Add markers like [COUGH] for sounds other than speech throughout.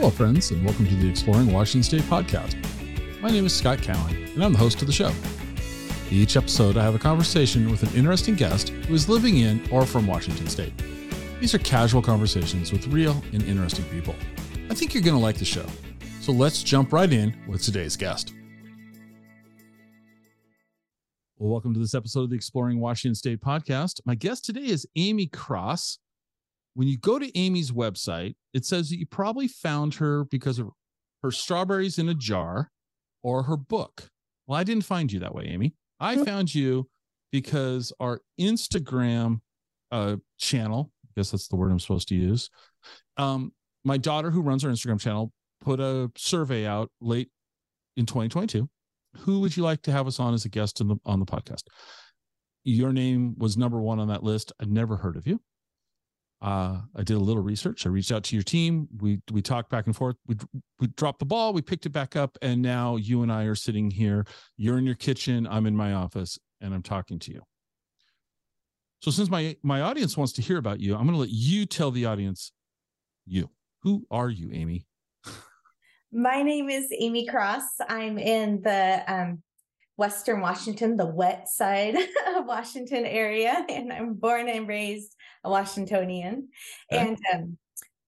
Hello, friends, and welcome to the Exploring Washington State podcast. My name is Scott Cowan, and I'm the host of the show. Each episode, I have a conversation with an interesting guest who is living in or from Washington State. These are casual conversations with real and interesting people. I think you're going to like the show. So let's jump right in with today's guest. Well, welcome to this episode of the Exploring Washington State podcast. My guest today is Amy Cross. When you go to Amy's website, it says that you probably found her because of her strawberries in a jar or her book. Well, I didn't find you that way, Amy. I found you because our Instagram uh, channel, I guess that's the word I'm supposed to use. Um, my daughter, who runs our Instagram channel, put a survey out late in 2022. Who would you like to have us on as a guest in the, on the podcast? Your name was number one on that list. I'd never heard of you. Uh, I did a little research. I reached out to your team. We we talked back and forth. We we dropped the ball. We picked it back up, and now you and I are sitting here. You're in your kitchen. I'm in my office, and I'm talking to you. So since my my audience wants to hear about you, I'm going to let you tell the audience you. Who are you, Amy? [LAUGHS] My name is Amy Cross. I'm in the um, Western Washington, the wet side [LAUGHS] of Washington area, [LAUGHS] and I'm born and raised a Washingtonian. Okay. And um,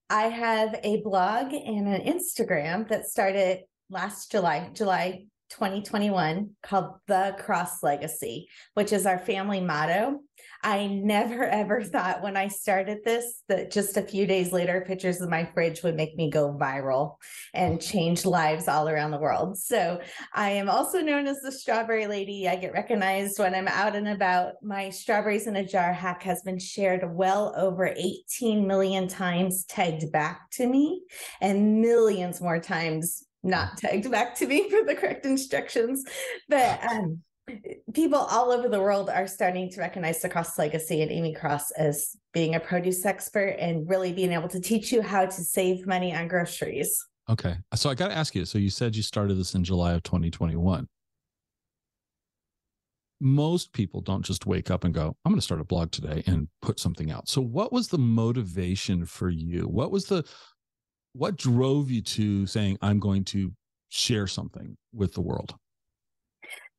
I have a blog and an Instagram that started last July, July 2021, called The Cross Legacy, which is our family motto. I never [LAUGHS] ever thought when I started this that just a few days later, pictures of my fridge would make me go viral and change lives all around the world. So I am also known as the strawberry lady. I get recognized when I'm out and about. My strawberries in a jar hack has been shared well over 18 million times, tagged back to me, and millions more times not tagged back to me for the correct instructions. But um people all over the world are starting to recognize the Cross legacy and Amy Cross as being a produce expert and really being able to teach you how to save money on groceries. Okay, so I got to ask you. So you said you started this in July of 2021. Most people don't just wake up and go, "I'm going to start a blog today and put something out." So what was the motivation for you? What was the what drove you to saying, "I'm going to share something with the world"?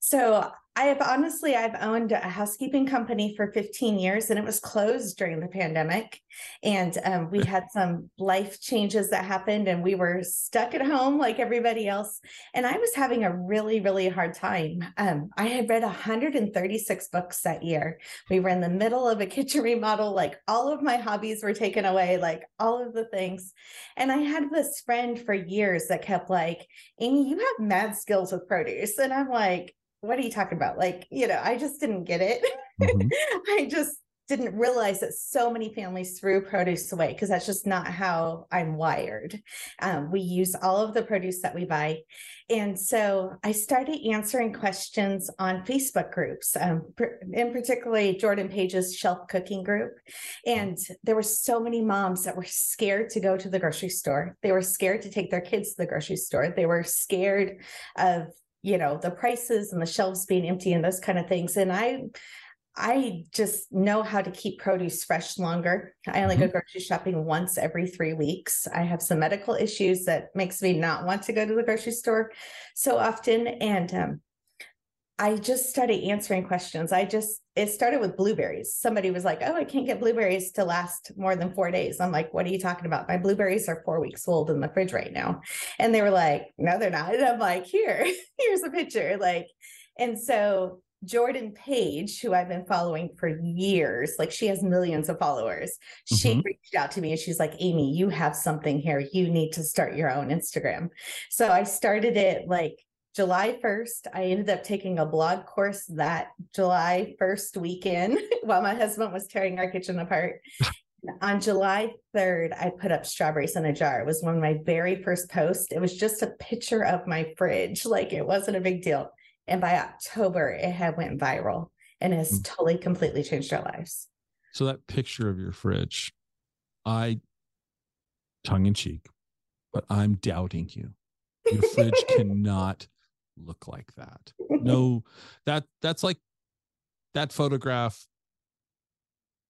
So I have honestly, I've owned a housekeeping company for 15 years and it was closed during the pandemic. And um, we had some life changes that happened and we were stuck at home like everybody else. And I was having a really, really hard time. Um, I had read 136 books that year. We were in the middle of a kitchen remodel, like all of my hobbies were taken away, like all of the things. And I had this friend for years that kept like, Amy, you have mad skills with produce. And I'm like, what are you talking about? Like, you know, I just didn't get it. Mhm. [LAUGHS] I just didn't realize that so many families threw produce away because that's just not how I'm wired. Um, we use all of the produce that we buy. And so I started answering questions on Facebook groups, um, in particularly Jordan Page's shelf cooking group. And there were so many moms that were scared to go to the grocery store. They were scared to take their kids to the grocery store. They were scared of you know the prices and the shelves being empty and those kind of things. And i i just know how to keep produce fresh longer. I only go grocery shopping once every three weeks. I have some medical issues that makes me not want to go to the grocery store so often. And um, I just started answering questions. I just, it started with blueberries. Somebody was like, Oh, I can't get blueberries to last more than four days. I'm like, What are you talking about? My blueberries are four weeks old in the fridge right now. And they were like, No, they're not. And I'm like, Here, [LAUGHS] here's a picture. Like, and so Jordan Page, who I've been following for years, like she has millions of followers, she Mhm. reached out to me and she's like, Amy, you have something here. You need to start your own Instagram. So I started it like July 1st. I ended up taking a blog course that July 1st weekend [LAUGHS] while my husband was tearing our kitchen apart. [LAUGHS] On July 3rd, I put up strawberries in a jar. It was one of my very first posts. It was just a picture of my fridge. Like it wasn't a big deal. And by October, it had went viral and has Mm. totally, completely changed our lives. So that picture of your fridge, I, tongue in cheek, but I'm doubting you. Your fridge [LAUGHS] cannot look like that. [LAUGHS] No, that that's like that photograph.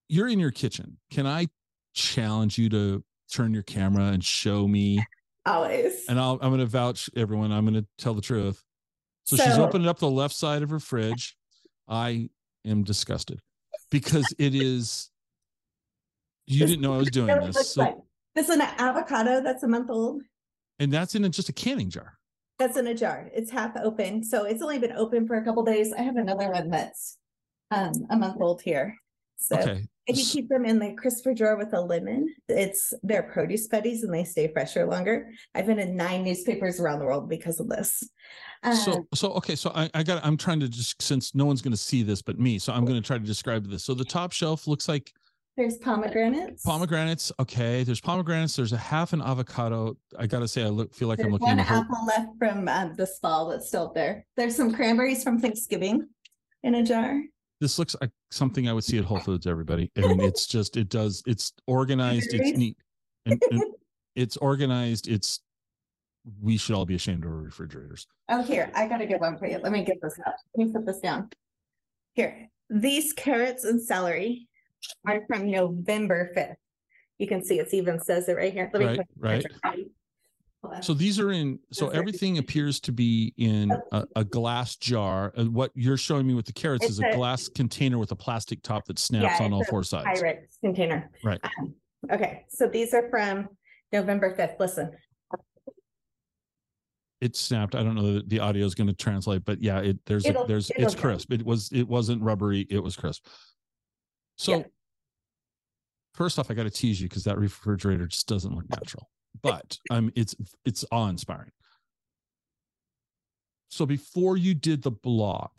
You're in your kitchen. Can I challenge you to turn your camera and show me Always. And I'll, I'm going to vouch everyone. I'm going to tell the truth. So, she's So- opening up the left side of her fridge. I am disgusted because it is. You didn't know I was doing this. So, like- This is an avocado that's a month old. and that's in a, just a canning jar. That's in a jar. It's half open. So it's only been open for a couple days. I have another one that's um a month old here. So Okay. if you keep them in the crisper drawer with a lemon, it's they're produce buddies and they stay fresher longer. I've been in nine newspapers around the world because of this. Um, So, so okay, so I, I got. I'm trying to just since no one's going to see this but me, so I'm going to try to describe this. So the top shelf looks like there's pomegranates. pomegranates. Okay, there's pomegranates. There's a half an avocado. I got to say, I look feel like I'm looking one at a whole. apple left from um, this fall that's still there. There's some cranberries from Thanksgiving in a jar. This looks like something I would see at Whole Foods. Everybody, I mean, it's [LAUGHS] just it does. It's organized. It's neat. And, and [LAUGHS] it's organized. It's. We should all be ashamed of our refrigerators. Oh, here, I gotta get one for you. Let me get this up. Let me put this down. Here, these carrots and celery are from November fifth. You can see it's even says it right here. Let me Right, put- right. Hold on. So these are in. So Those are- everything appears to be in a, a glass jar. And what you're showing me with the carrots It's is a a- glass container with a plastic top that snaps Yeah, on all it's a four sides. Pyrex container. Right. Um, Okay, so these are from November fifth. Listen, It snapped. I don't know that the audio is going to translate, but yeah, it there's a, It'll- there's it'll it's go. crisp. It was it wasn't rubbery. It was crisp. So Yeah. first off, I got to tease you because that refrigerator just doesn't look natural, but um, it's it's awe inspiring. So before you did the blog,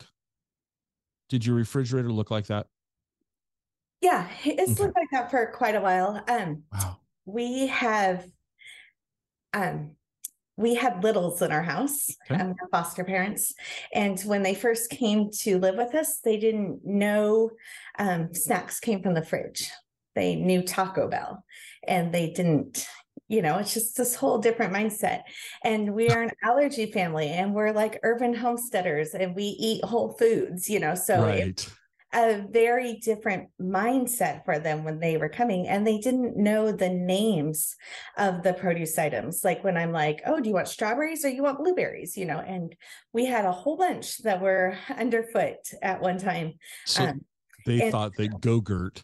did your refrigerator look like that? yeah, it's Okay. looked like that for quite a while. Um, Wow. we have um we had littles in our house Okay. um, foster parents and when they first came to live with us they didn't know um, snacks came from the fridge they knew taco bell and they didn't you know it's just this whole different mindset and we are an allergy family and we're like urban homesteaders and we eat whole foods you know so it right. A very different mindset for them when they were coming and they didn't know the names of the produce items. Like when i'm like oh do you want strawberries or you want blueberries? You know and we had a whole bunch that were [LAUGHS] underfoot at one time. So um, they and- thought that Go-Gurt,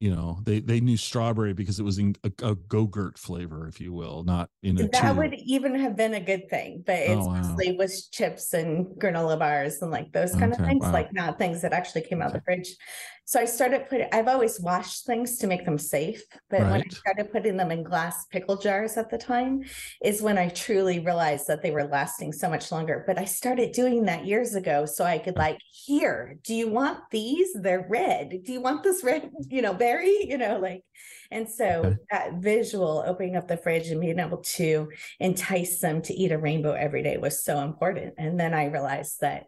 you know, they they knew strawberry because it was in a, a Go-Gurt flavor, if you will, not in a that tube. would even have been a good thing but oh, it's Oh, wow. mostly was chips and granola bars and like those kind Okay, of things wow. like not things that actually came out of the fridge so i started putting i've always washed things to make them safe but when i started putting them in glass pickle jars at the time is when i truly realized that they were lasting so much longer but i started doing that years ago so i could like here do you want these they're red do you want this red [LAUGHS] you know berry [LAUGHS] you know like and so that visual opening up the fridge and being able to entice them to eat a rainbow every day was so important. And then I realized that,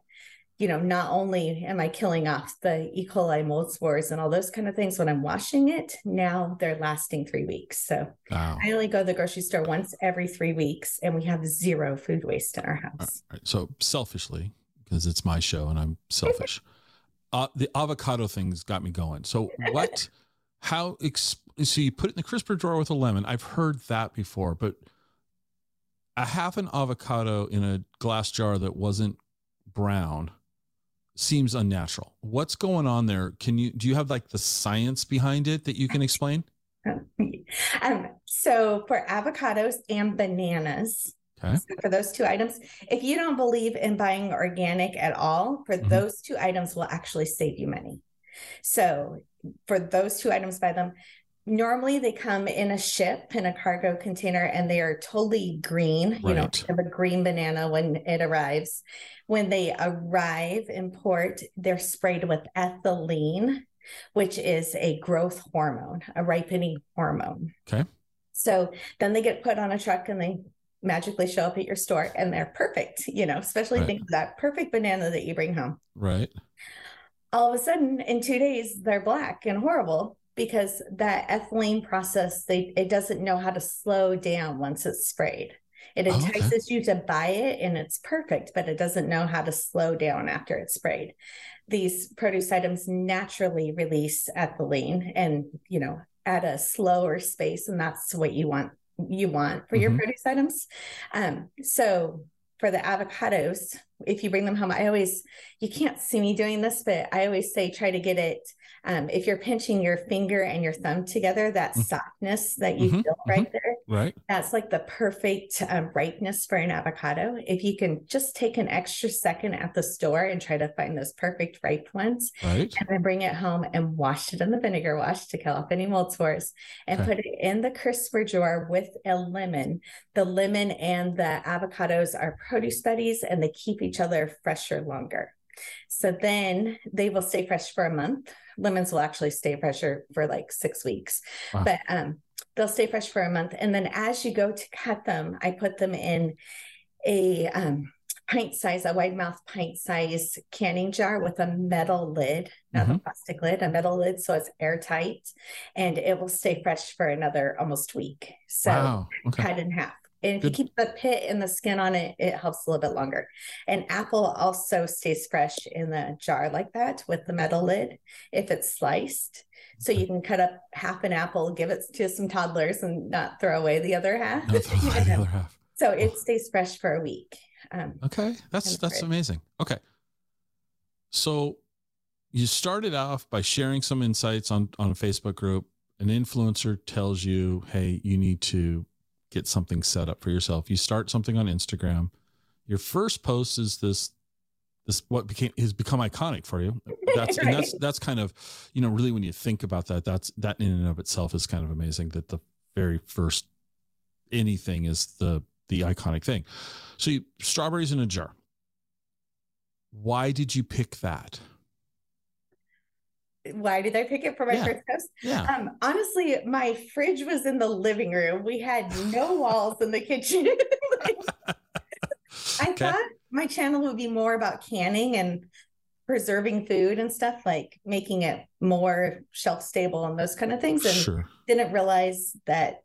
you know, not only am I killing off the E. coli mold spores and all those kind of things when I'm washing it, now they're lasting three weeks. So Wow. I only go to the grocery store once every three weeks and we have zero food waste in our house. right. So selfishly, because it's my show and I'm selfish, [LAUGHS] uh, the avocado thing's got me going. So [LAUGHS] what? How? Ex- so you put it in the crisper drawer with a lemon. I've heard that before, but a half an avocado in a glass jar that wasn't brown seems unnatural. What's going on there? Can you do you have like the science behind it that you can explain? [LAUGHS] um, so for avocados and bananas, Okay. So for those two items, if you don't believe in buying organic at all, for Mhm. those two items will actually save you money. So for those two items, by them. Normally they come in a ship in a cargo container and they are totally green. You know, have a green banana when it arrives. When they arrive in port, they're sprayed with ethylene, which is a growth hormone, a ripening hormone. Okay. So then they get put on a truck and they magically show up at your store and they're perfect, you know, especially Right. think of that perfect banana that you bring home. Right. All of a sudden, in two days, they're black and horrible because that ethylene process, they it doesn't know how to slow down once it's sprayed. It Oh, okay. entices you to buy it and it's perfect, but it doesn't know how to slow down after it's sprayed. These produce items naturally release ethylene and, you know, at a slower space, and that's what you want you want for your Mhm. produce items. Um, so for the avocados, if you bring them home, I always you can't see me doing this, but I always say try to get it. Um, if you're pinching your finger and your thumb together, that Mm. softness that you Mhm, feel right there, Right. that's like the perfect um, ripeness for an avocado. If you can just take an extra second at the store and try to find those perfect ripe ones, Right. and then bring it home and wash it in the vinegar wash to kill off any mold spores and Okay. put it in the crisper jar with a lemon. The lemon and the avocados are produce buddies and they keep each other fresher longer. So then they will stay fresh for a month. Lemons will actually stay fresher for like six weeks, Wow. but um, they'll stay fresh for a month. And then as you go to cut them, I put them in a um, pint size, a wide mouth pint size canning jar with a metal lid, not a plastic lid, a metal lid, so it's airtight, and it will stay fresh for another almost week. So wow. Okay. cut in half. And if Good. you keep the pit and the skin on it, it helps a little bit longer. And apple also stays fresh in the jar like that with the metal lid if it's sliced. So you can cut up half an apple, give it to some toddlers, and not throw away the other half. No, throw [LAUGHS] away the other half. so it stays fresh for a week. Um, Okay, that's that's amazing. Okay, so you started off by sharing some insights on on a Facebook group. An influencer tells you, "Hey, you need to get something set up for yourself." You start something on Instagram. Your first post is this this what became has become iconic for you. [LAUGHS] That's and that's that's kind of you know really when you think about that, that's that in and of itself is kind of amazing. That the very first anything is the the iconic thing. So you, strawberries in a jar. Why did you pick that? Why did I pick it for my Yeah. first post? Yeah. Um, honestly, my fridge was in the living room. We had no [LAUGHS] walls in the kitchen. [LAUGHS] I Okay. thought my channel would be more about canning and preserving food and stuff, like making it more shelf stable and those kind of things. And Sure. didn't realize that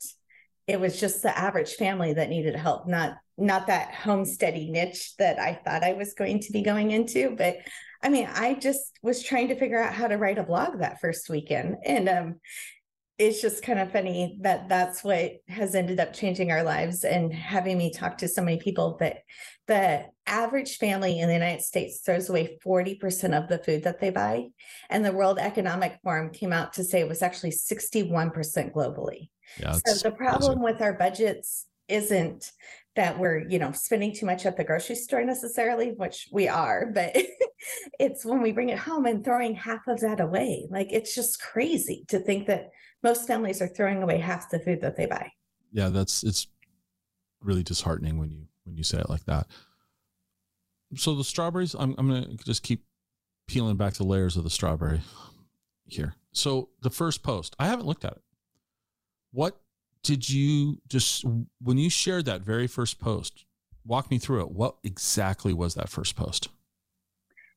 it was just the average family that needed help, not not that homesteady niche that I thought I was going to be going into. But I mean, I just was trying to figure out how to write a blog that first weekend. And um it's just kind of funny that that's what has ended up changing our lives and having me talk to so many people that the average family in the United States throws away 40% of the food that they buy. And the World Economic Forum came out to say it was actually 61% globally. Yeah. So the problem crazy. with our budgets isn't that we're, you know, spending too much at the grocery store necessarily, which we are, but [LAUGHS] it's when we bring it home and throwing half of that away. Like it's just crazy to think that most families are throwing away half the food that they buy. Yeah, that's it's really disheartening when you when you say it like that. So the strawberries, I'm I'm gonna just keep peeling back the layers of the strawberry here. So the first post, I haven't looked at it. What did you just when you shared that very first post? Walk me through it. What exactly was that first post?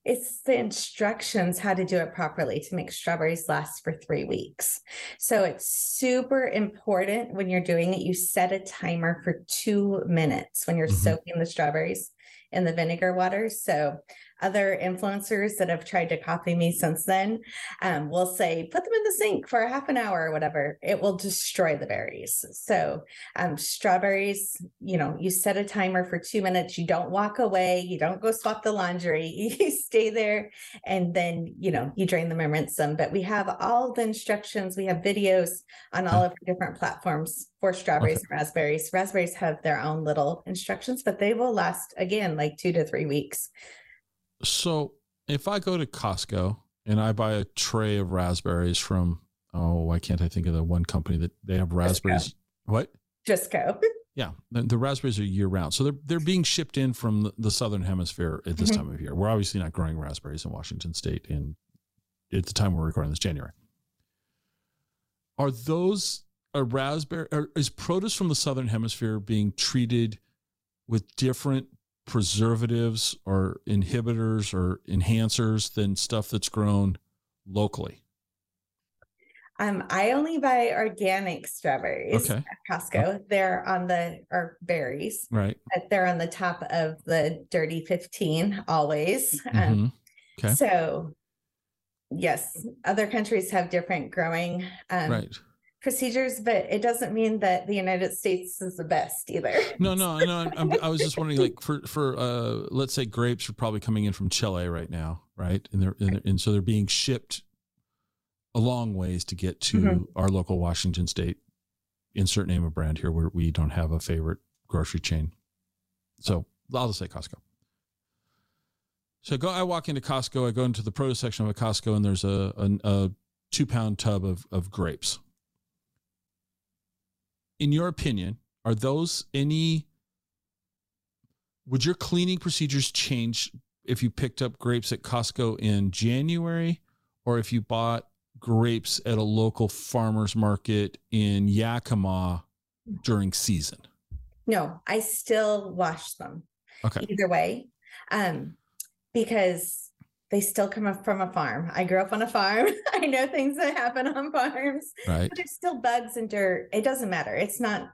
It's the instructions how to do it properly to make strawberries last for three weeks. So it's super important when you're doing it. You set a timer for two minutes when you're Mhm. soaking the strawberries in the vinegar water. So other influencers that have tried to copy me since then um, will say, put them in the sink for a half an hour or whatever. It will destroy the berries. So um, strawberries, you know, you set a timer for two minutes. You don't walk away. You don't go swap the laundry. [LAUGHS] You stay there and then, you know, you drain them and rinse them. But we have all the instructions. We have videos on all of the different platforms for strawberries and raspberries. Raspberries have their own little instructions, but they will last again like two to three weeks. So if I go to Costco and I buy a tray of raspberries from oh, why can't I think of the one company that they have raspberries? What? Just go. [LAUGHS] Yeah, the, the raspberries are year round, so they're they're being shipped in from the, the southern hemisphere at this Mhm. time of year. We're obviously not growing raspberries in Washington State, in at the time we're recording this January. Are those a raspberry? Or is produce from the southern hemisphere being treated with different preservatives or inhibitors or enhancers than stuff that's grown locally? Um, I only buy organic strawberries Okay, at Costco. They're on the or berries. right. but they're on the top of the dirty 15 always. [LAUGHS] Um, Mhm. Okay. so, yes, other countries have different growing um, Right. Procedures, but it doesn't mean that the United States is the best either. No, no, no. I'm, [LAUGHS] i was just wondering, like, for for uh, let's say grapes are probably coming in from Chile right now, right? And they're, and, they're, and so they're being shipped a long ways to get to mm-hmm. our local Washington State. Insert name of brand here, where we don't have a favorite grocery chain. So I'll just say Costco. So I go, I walk into Costco. I go into the produce section of a Costco, and there's a, a, a two pound tub of of grapes in your opinion, are those any would your cleaning procedures change if you picked up grapes at Costco in January or if you bought grapes at a local farmers market in Yakima during season? No, I still wash them. Okay. Either way. Um, because they still come up from a farm. I grew up on a farm. [LAUGHS] I know things that happen on farms. Right. But there's still bugs and dirt. It doesn't matter. It's not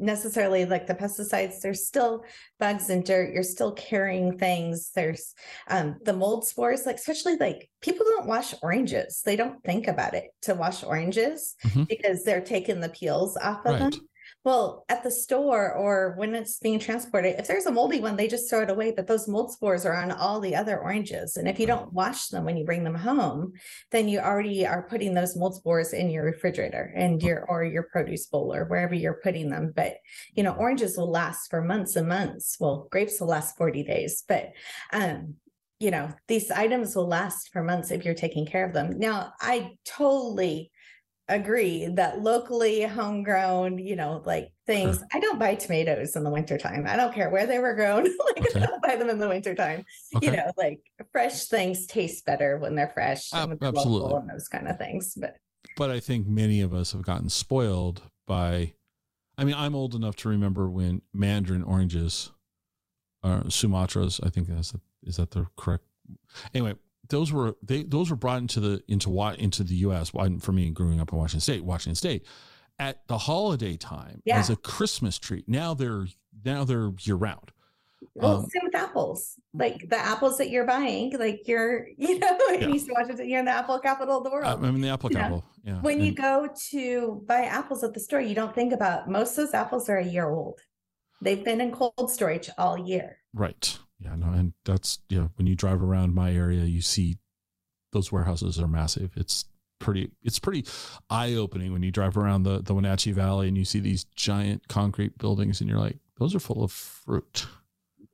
necessarily like the pesticides. There's still bugs and dirt. You're still carrying things. There's um, the mold spores, like especially like people don't wash oranges. They don't think about it to wash oranges mm-hmm. because they're taking the peels off of right. them. Well, at the store or when it's being transported, if there's a moldy one, they just throw it away. But those mold spores are on all the other oranges. And if you don't wash them when you bring them home, then you already are putting those mold spores in your refrigerator and your or your produce bowl or wherever you're putting them. But you know, oranges will last for months and months. Well, grapes will last 40 days, but um, you know, these items will last for months if you're taking care of them. Now, I totally agree that locally homegrown, you know, like things. Sure. I don't buy tomatoes in the wintertime. I don't care where they were grown. [LAUGHS] like okay. I don't buy them in the wintertime. Okay. You know, like fresh things taste better when they're fresh uh, absolutely and those kind of things. But but I think many of us have gotten spoiled by I mean, I'm old enough to remember when mandarin oranges uh Sumatras, I think that's is that the correct anyway, those were they those were brought into the into what into the U.S. For me, growing up in Washington State, Washington State, at the holiday time yeah. as a Christmas treat. Now they're now they're year round. Well, um, same with apples. Like the apples that you're buying, like you're, [LAUGHS] you know, yeah. East Washington, you're in the apple capital of the world. I'm in the apple capital. Yeah. When and, you go to buy apples at the store, you don't think about most of those apples are a year old. They've been in cold storage all year. Right. Yeah, no, and that's yeah. When you drive around my area, you see those warehouses are massive. It's pretty. It's pretty eye opening when you drive around the the Wenatchee Valley and you see these giant concrete buildings, and you're like, those are full of fruit.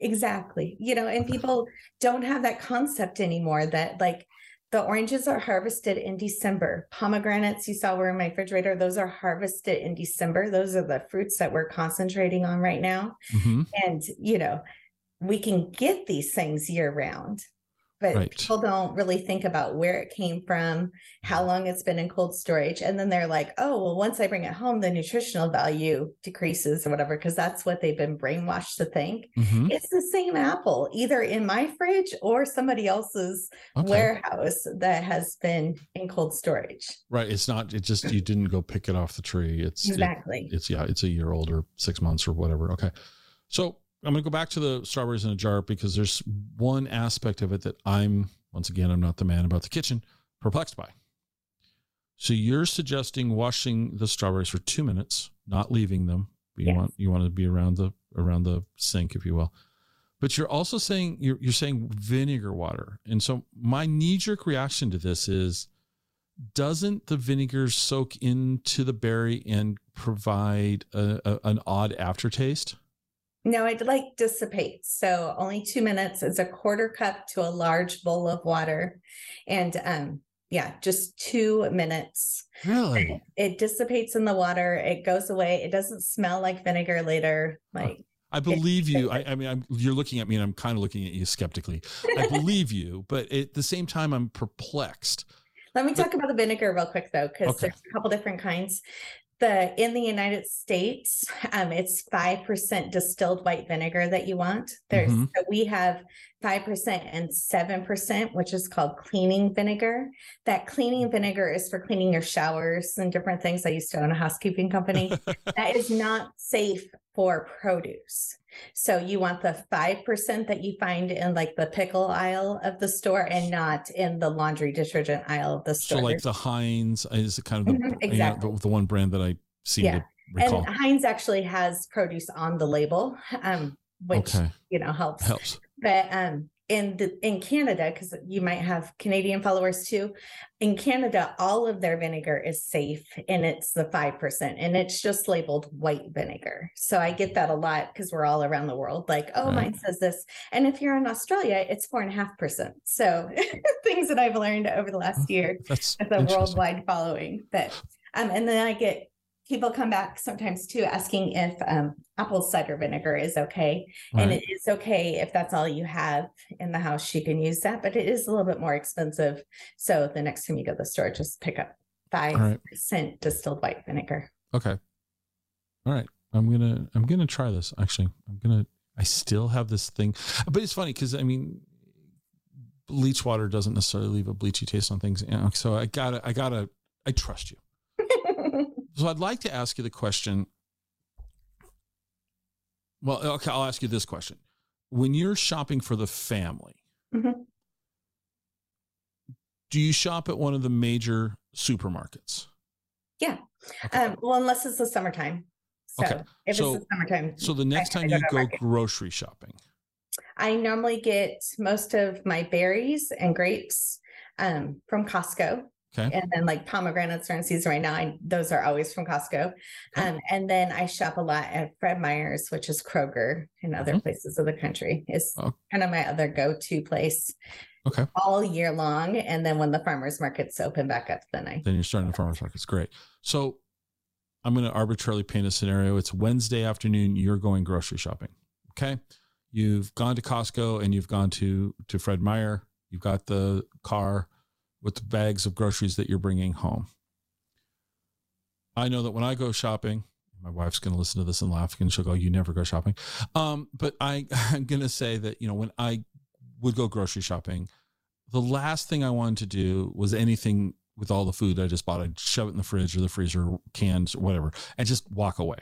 Exactly. You know, and [LAUGHS] people don't have that concept anymore that like the oranges are harvested in December. Pomegranates you saw were in my refrigerator, those are harvested in December. Those are the fruits that we're concentrating on right now. Mm-hmm. And, you know, we can get these things year round but right. people don't really think about where it came from how long it's been in cold storage and then they're like oh well once i bring it home the nutritional value decreases or whatever because that's what they've been brainwashed to think. Mm-hmm. it's the same apple either in my fridge or somebody else's okay. warehouse that has been in cold storage. Right it's not it just you didn't go pick it off the tree. It's exactly. it, it's yeah it's a year old or six months or whatever. Okay. So I'm going to go back to the strawberries in a jar because there's one aspect of it that I'm, once again, I'm not the man about the kitchen, perplexed by. So you're suggesting washing the strawberries for two minutes, not leaving them. You yes. want you want to be around the around the sink, if you will. But you're also saying you're you're saying vinegar water, and so my knee jerk reaction to this is, doesn't the vinegar soak into the berry and provide a, a, an odd aftertaste? No, it like dissipates. So only two minutes. It's a quarter cup to a large bowl of water. And um, yeah, just two minutes. Really? It, [LAUGHS] it dissipates in the water. It goes away. It doesn't smell like vinegar later. Like I believe you. [LAUGHS] I, I, mean, I'm, you're looking at me and I'm kind of looking at you skeptically. I believe you, but at the same time, I'm perplexed. Let me but, talk about the vinegar real quick though, because okay. there's a couple different kinds the in the United States, um, it's five percent distilled white vinegar that you want. There's mm-hmm. so we have five percent and seven percent, which is called cleaning vinegar. That cleaning vinegar is for cleaning your showers and different things. I used to own a housekeeping company. [LAUGHS] that is not safe for produce. So you want the 5% that you find in like the pickle aisle of the store and not in the laundry detergent aisle of the store. So like the Heinz is kind of the, exactly. you know, the, the one brand that I seem Yeah. to recall. and Heinz actually has produce on the label, um, which okay, you know helps. helps. But um, in the in Canada, because you might have Canadian followers too, in Canada, all of their vinegar is safe, and it's the five percent, and it's just labeled white vinegar. So I get that a lot because we're all around the world, like, oh, Right. mine says this, and if you're in Australia, it's four and a half percent. So [LAUGHS] things that I've learned over the last year That's with a worldwide following. But um, and then I get people come back sometimes too asking if um apple cider vinegar is okay. And it is okay if that's all you have in the house, you can use that, but it is a little bit more expensive. So the next time you go to the store, just pick up five All right. percent distilled white vinegar. Okay. All right. I'm gonna I'm gonna try this. Actually, I'm gonna. I still have this thing, but it's funny because I mean, bleach water doesn't necessarily leave a bleachy taste on things. You know, so I gotta I gotta I trust you. So I'd like to ask you the question. Well, okay, I'll ask you this question: When you're shopping for the family, Mhm. do you shop at one of the major supermarkets? Yeah. Okay. um, well, unless it's the summertime. So Okay. if So- it's the summertime, so the next time go you go market. grocery shopping, I normally get most of my berries and grapes um, from Costco. Okay. And then like pomegranates are in season right now. I, those are always from Costco. Okay. Um, and then I shop a lot at Fred Meyer's, which is Kroger in other Mhm. places of the country. Is Oh. kind of my other go-to place okay. all year long. And then when the farmers markets open back up, then I then you're starting the farmers markets. Great. So I'm going to arbitrarily paint a scenario. It's Wednesday afternoon. You're going grocery shopping. Okay. You've gone to Costco and you've gone to to Fred Meyer. You've got the car with the bags of groceries that you're bringing home. I know that when I go shopping, my wife's going to listen to this and laugh and she'll go, "You never go shopping." Um, but I [LAUGHS] I'm going to say that you know when I would go grocery shopping, the last thing I wanted to do was anything with all the food I just bought. I'd shove it in the fridge or the freezer, cans, or whatever, and just walk away.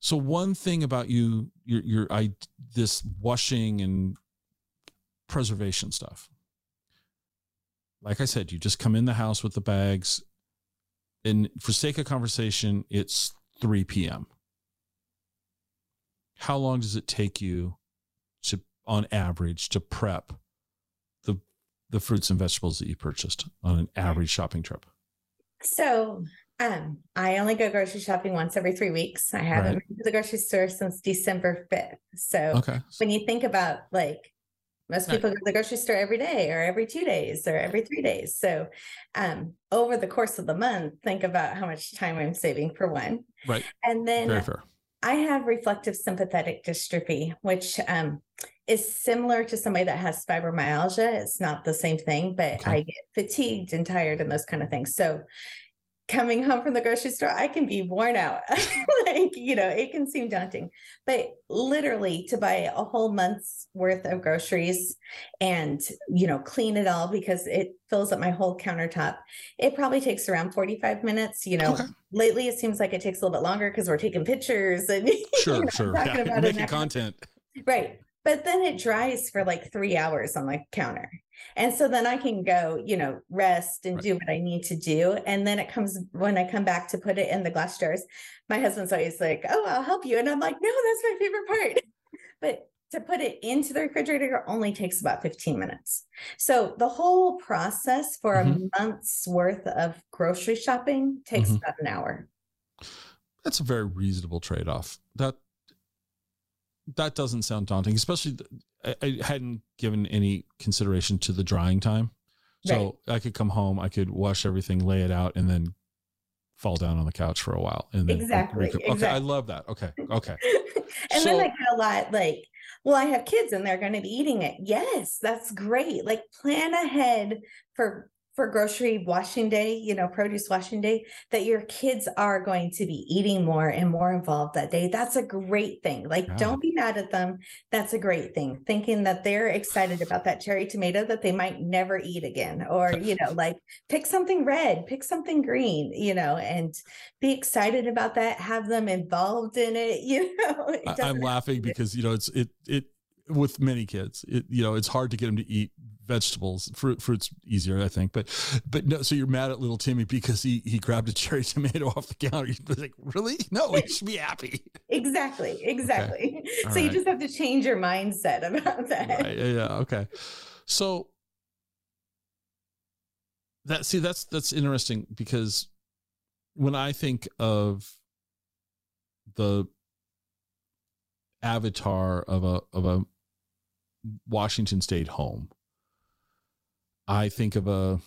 So one thing about you, your your I this washing and preservation stuff. Like I said, you just come in the house with the bags, and for sake of conversation, it's 3 p.m. How long does it take you to, on average, to prep the the fruits and vegetables that you purchased on an average shopping trip? So um, I only go grocery shopping once every three weeks. I haven't Right. been to the grocery store since December 5th. So Okay. when you think about like most people go to the grocery store every day or every two days or every three days. So um, over the course of the month, think about how much time I'm saving for one. Right. And then Very fair. I have reflex sympathetic dystrophy, which um, is similar to somebody that has fibromyalgia. It's not the same thing, but Okay. I get fatigued and tired and those kind of things. So coming home from the grocery store, I can be worn out. [LAUGHS] like, you know, it can seem daunting, but literally to buy a whole month's worth of groceries and, you know, clean it all because it fills up my whole countertop, it probably takes around 45 minutes. You know, Okay. lately it seems like it takes a little bit longer because we're taking pictures and [LAUGHS] you know, sure. Yeah. Making content. Right. But then it dries for like three hours on the counter. And so then I can go, you know, rest and Right. do what I need to do. And then it comes when I come back to put it in the glass jars. My husband's always like, Oh, I'll help you. And I'm like, No, that's my favorite part. [LAUGHS] but to put it into the refrigerator only takes about 15 minutes. So the whole process for Mhm. a month's worth of grocery shopping takes Mhm. about an hour. That's a very reasonable trade off. That that doesn't sound daunting, especially I, I hadn't given any consideration to the drying time. So I could come home, I could wash everything, lay it out, and then fall down on the couch for a while. And then Exactly, recoup. Okay, I love that. Okay, okay. [LAUGHS] and So- then I get a lot like, well, I have kids and they're going to be eating it. Yes, that's great. Like plan ahead for for grocery washing day, you know, produce washing day, that your kids are going to be eating more and more involved that day. That's a great thing. Like, Yeah. don't be mad at them. That's a great thing. Thinking that they're excited about that cherry tomato that they might never eat again, or, you know, [LAUGHS] like pick something red, pick something green, you know, and be excited about that. Have them involved in it, [LAUGHS] you know. It I'm laughing because you know it's it it with many kids it you know it's hard to get them to eat vegetables. Fruit fruit's easier i think but but no so you're mad at little timmy because he he grabbed a cherry [LAUGHS] tomato off the counter. You're like really? No he should be happy. Exactly, exactly. All so you just have to change your mindset about that. right yeah, yeah okay. So that see that's that's interesting because when i think of the avatar of a of a washington state home i think of a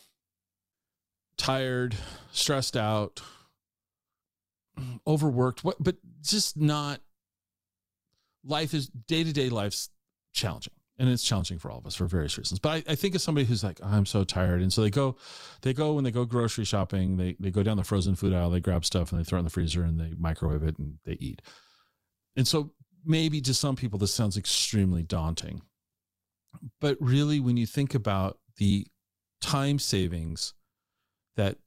tired stressed out overworked but just not life is day-to-day life's challenging and it's challenging for all of us for various reasons. But I, I think of somebody who's like i'm so tired and so they go they go when they go grocery shopping they they go down the frozen food aisle they grab stuff and they throw it in the freezer and they microwave it and they eat. And so maybe to some people this sounds extremely daunting but really when you think about the time savings that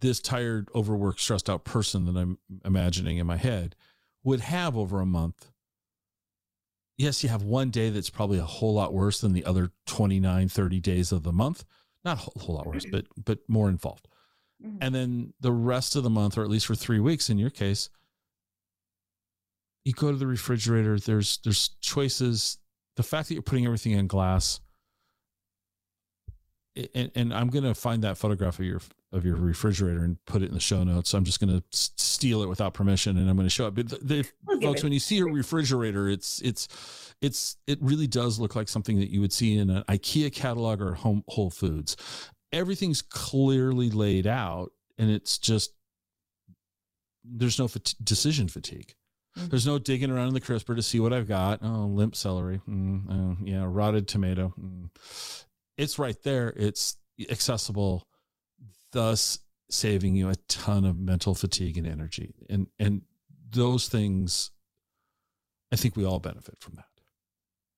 this tired overworked stressed out person that i'm imagining in my head would have over a month yes, you have one day that's probably a whole lot worse than the other 29, 30 days of the month. Not a whole, whole lot worse, but but more involved. Mhm. And then the rest of the month, or at least for three weeks in your case, you go to the refrigerator, there's there's choices. The fact that you're putting everything in glass, and, and I'm gonna find that photograph of your of your refrigerator and put it in the show notes. I'm just gonna steal it without permission, and I'm gonna show it. But the, the, We'll folks when you see a refrigerator it's it's it's it really does look like something that you would see in an ikea catalog or home whole foods everything's clearly laid out and it's just there's no fat- decision fatigue Mhm. there's no digging around in the crisper to see what i've got oh limp celery mm, oh, yeah rotted tomato mm. It's right there it's accessible thus saving you a ton of mental fatigue and energy and and those things i think we all benefit from that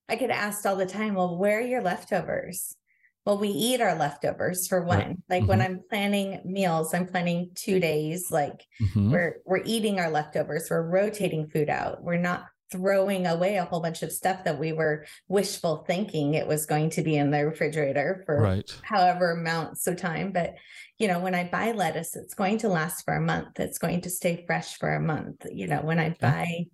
I get asked all the time, well, where are your leftovers? Well, we eat our leftovers for one. Right. Like when Mhm. I'm planning meals, I'm planning two days. Like Mhm. we're we're eating our leftovers. We're rotating food out. We're not throwing away a whole bunch of stuff that we were wishful thinking it was going to be in the refrigerator for right however amounts of time. But you know, when I buy lettuce, it's going to last for a month. It's going to stay fresh for a month. You know, when I buy,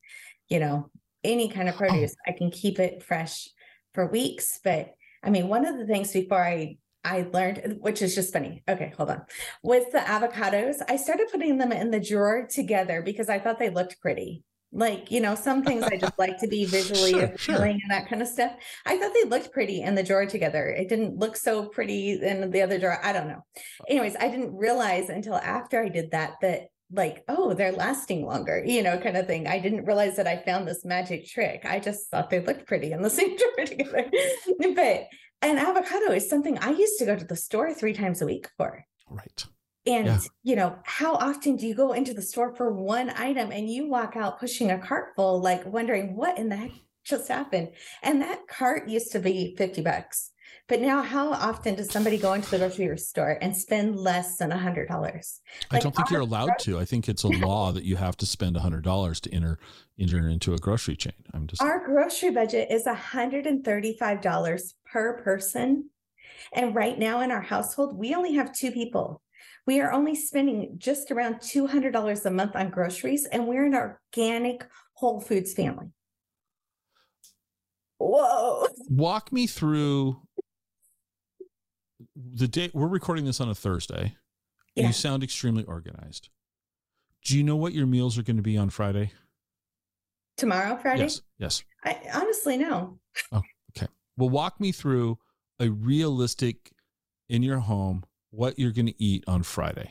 you know, any kind of oh. produce, I can keep it fresh for weeks. But I mean, one of the things before I I learned, which is just funny. Okay, hold on. With the avocados, I started putting them in the drawer together because I thought they looked pretty. Like, you know, some things I just like to be [LAUGHS] visually Sure, sure. appealing and that kind of stuff. I thought they looked pretty in the drawer together. It didn't look so pretty in the other drawer. I don't know. Anyways, I didn't realize until after I did that that like, oh, they're lasting longer, you know, kind of thing. I didn't realize that I found this magic trick. I just thought they looked pretty in the [LAUGHS] same drawer together. but an avocado is something I used to go to the store three times a week for. right And, Yeah. you know, how often do you go into the store for one item and you walk out pushing a cart full, like wondering what in the heck just happened? And that cart used to be 50 bucks. But now, how often does somebody go into the grocery store and spend less than a $100? I don't think you're allowed to. I think it's a law that you have to spend hundred dollars to enter enter into a grocery chain. I'm just Our grocery budget is $135 per person. And right now in our household, we only have two people. We are only spending just around $200 a month on groceries, and we're an organic Whole Foods family. Whoa. walk me through the day we're recording this on a Thursday. Yeah. You sound extremely organized. Do you know what your meals are going to be on Friday? Tomorrow, Friday? Yes. Yes. I honestly no. Oh, okay. Well, walk me through a realistic in your home what you're going to eat on Friday.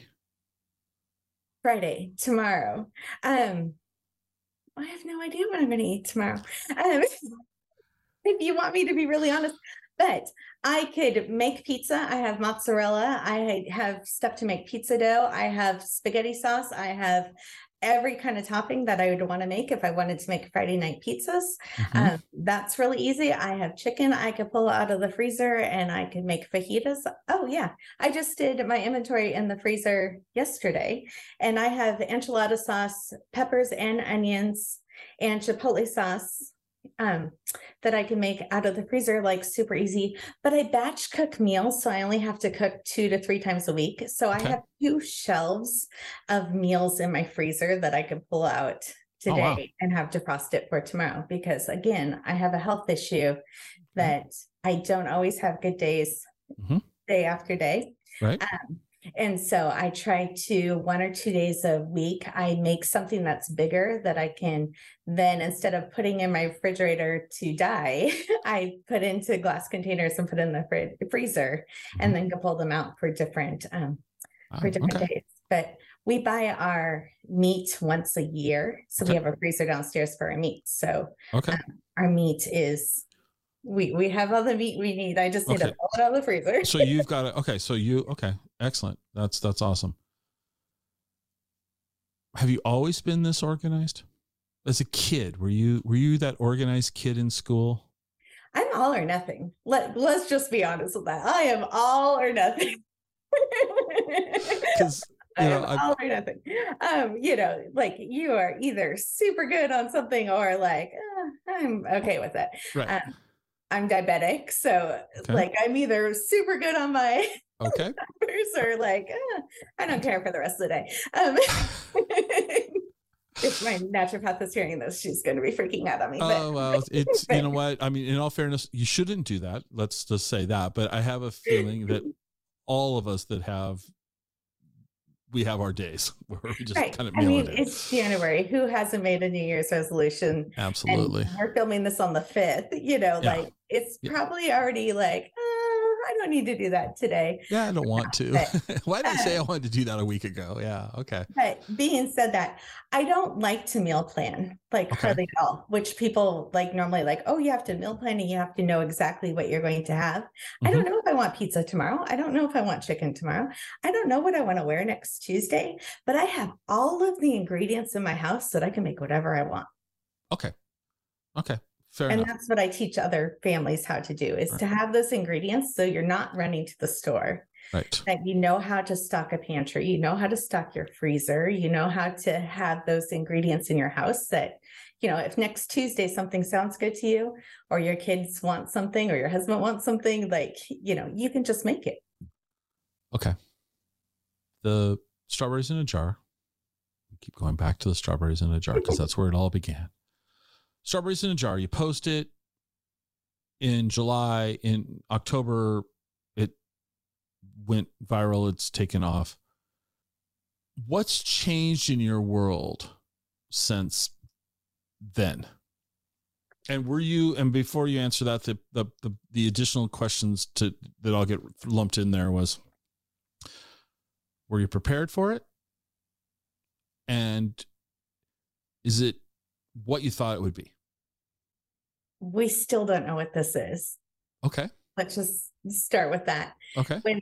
Friday, tomorrow. Um, I have no idea what I'm going to eat tomorrow. Um, [LAUGHS] if you want me to be really honest, But I could make pizza. I have mozzarella. I have stuff to make pizza dough. I have spaghetti sauce. I have every kind of topping that I would want to make if I wanted to make Friday night pizzas. Mm-hmm. Um, that's really easy. I have chicken I could pull out of the freezer and I could make fajitas. Oh, yeah. I just did my inventory in the freezer yesterday and I have enchilada sauce, peppers and onions, and chipotle sauce um, that I can make out of the freezer, like super easy. But I batch cook meals, so I only have to cook two to three times a week. So okay. I have two shelves of meals in my freezer that I can pull out today oh, wow. and have it for tomorrow. Because again, I have a health issue mm-hmm. that I don't always have good days mm-hmm. day after day. Right. Um, and so I try to one or two days a week, I make something that's bigger that I can then instead of putting in my refrigerator to die, [LAUGHS] I put into glass containers and put in the fr- freezer mm-hmm. and then can pull them out for different um for different okay. days. But we buy our meat once a year. So okay. we have a freezer downstairs for our meat. So okay. Um, our meat is we we have all the meat we need. I just need okay. to pull it out of the freezer. so [LAUGHS] you've got it. Okay, so you okay, excellent. That's that's awesome. Have you always been this organized? As a kid, were you were you that organized kid in school? I'm all or nothing. Let let's just be honest with that. I am all or nothing. Because [LAUGHS] you know, I am all or nothing. Um, you know, like you are either super good on something or like eh, I'm okay with it. Right. Um, I'm diabetic, so okay. like I'm either super good on my okay [LAUGHS] numbers or like eh, I don't care for the rest of the day. Um, [LAUGHS] if my naturopath is hearing this, she's going to be freaking out on me. But, oh well, it's [LAUGHS] you know what I mean. In all fairness, you shouldn't do that. Let's just say that. But I have a feeling that all of us that have we have our days [LAUGHS] where we just right. kind of I mean, it it's January. Who hasn't made a New Year's resolution? Absolutely. And we're filming this on the fifth. You know, yeah. like it's yeah. probably already like, I don't need to do that today. Yeah, I don't want to. [LAUGHS] Why did I say I [LAUGHS] wanted to do that a week ago? Yeah, okay. But being said that, I don't like to meal plan like okay. hardly at all, which people like normally like, oh, you have to meal plan and you have to know exactly what you're going to have. Mm-hmm. I don't mm-hmm. know if I want pizza tomorrow. I don't know if I want chicken tomorrow. I don't know what I want to wear next Tuesday, but I have all of the ingredients in my house that I can make whatever I want. Okay. Okay. Fair and enough. that's what I teach other families how to do is right. to have those ingredients so you're not running to the store. Right. That you know how to stock a pantry, you know how to stock your freezer, you know how to have those ingredients in your house that, you know, if next Tuesday something sounds good to you, or your kids want something, or your husband wants something, like, you know, you can just make it. Okay. The strawberries in a jar. We keep going back to the strawberries in a jar because [LAUGHS] that's where it all began strawberries in a jar. You post it in July. In October, it went viral. It's taken off. What's changed in your world since then? And were you? And before you answer that, the the the, the additional questions to that I'll get lumped in there was: Were you prepared for it? And is it what you thought it would be? We still don't know what this is. Okay. Let's just start with that. Okay. When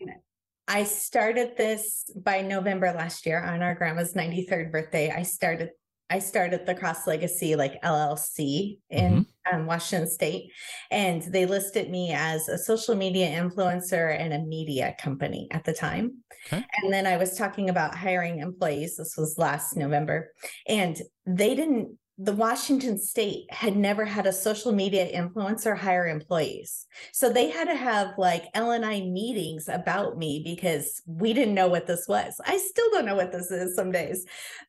I started this by November last year on our grandma's 93rd birthday, I started I started the Cross Legacy like LLC in mm-hmm. um, Washington State, and they listed me as a social media influencer and a media company at the time. Okay. And then I was talking about hiring employees. This was last November, and they didn't the Washington state had never had a social media influencer hire employees. So they had to have like L&I meetings about me because we didn't know what this was. I still don't know what this is some days.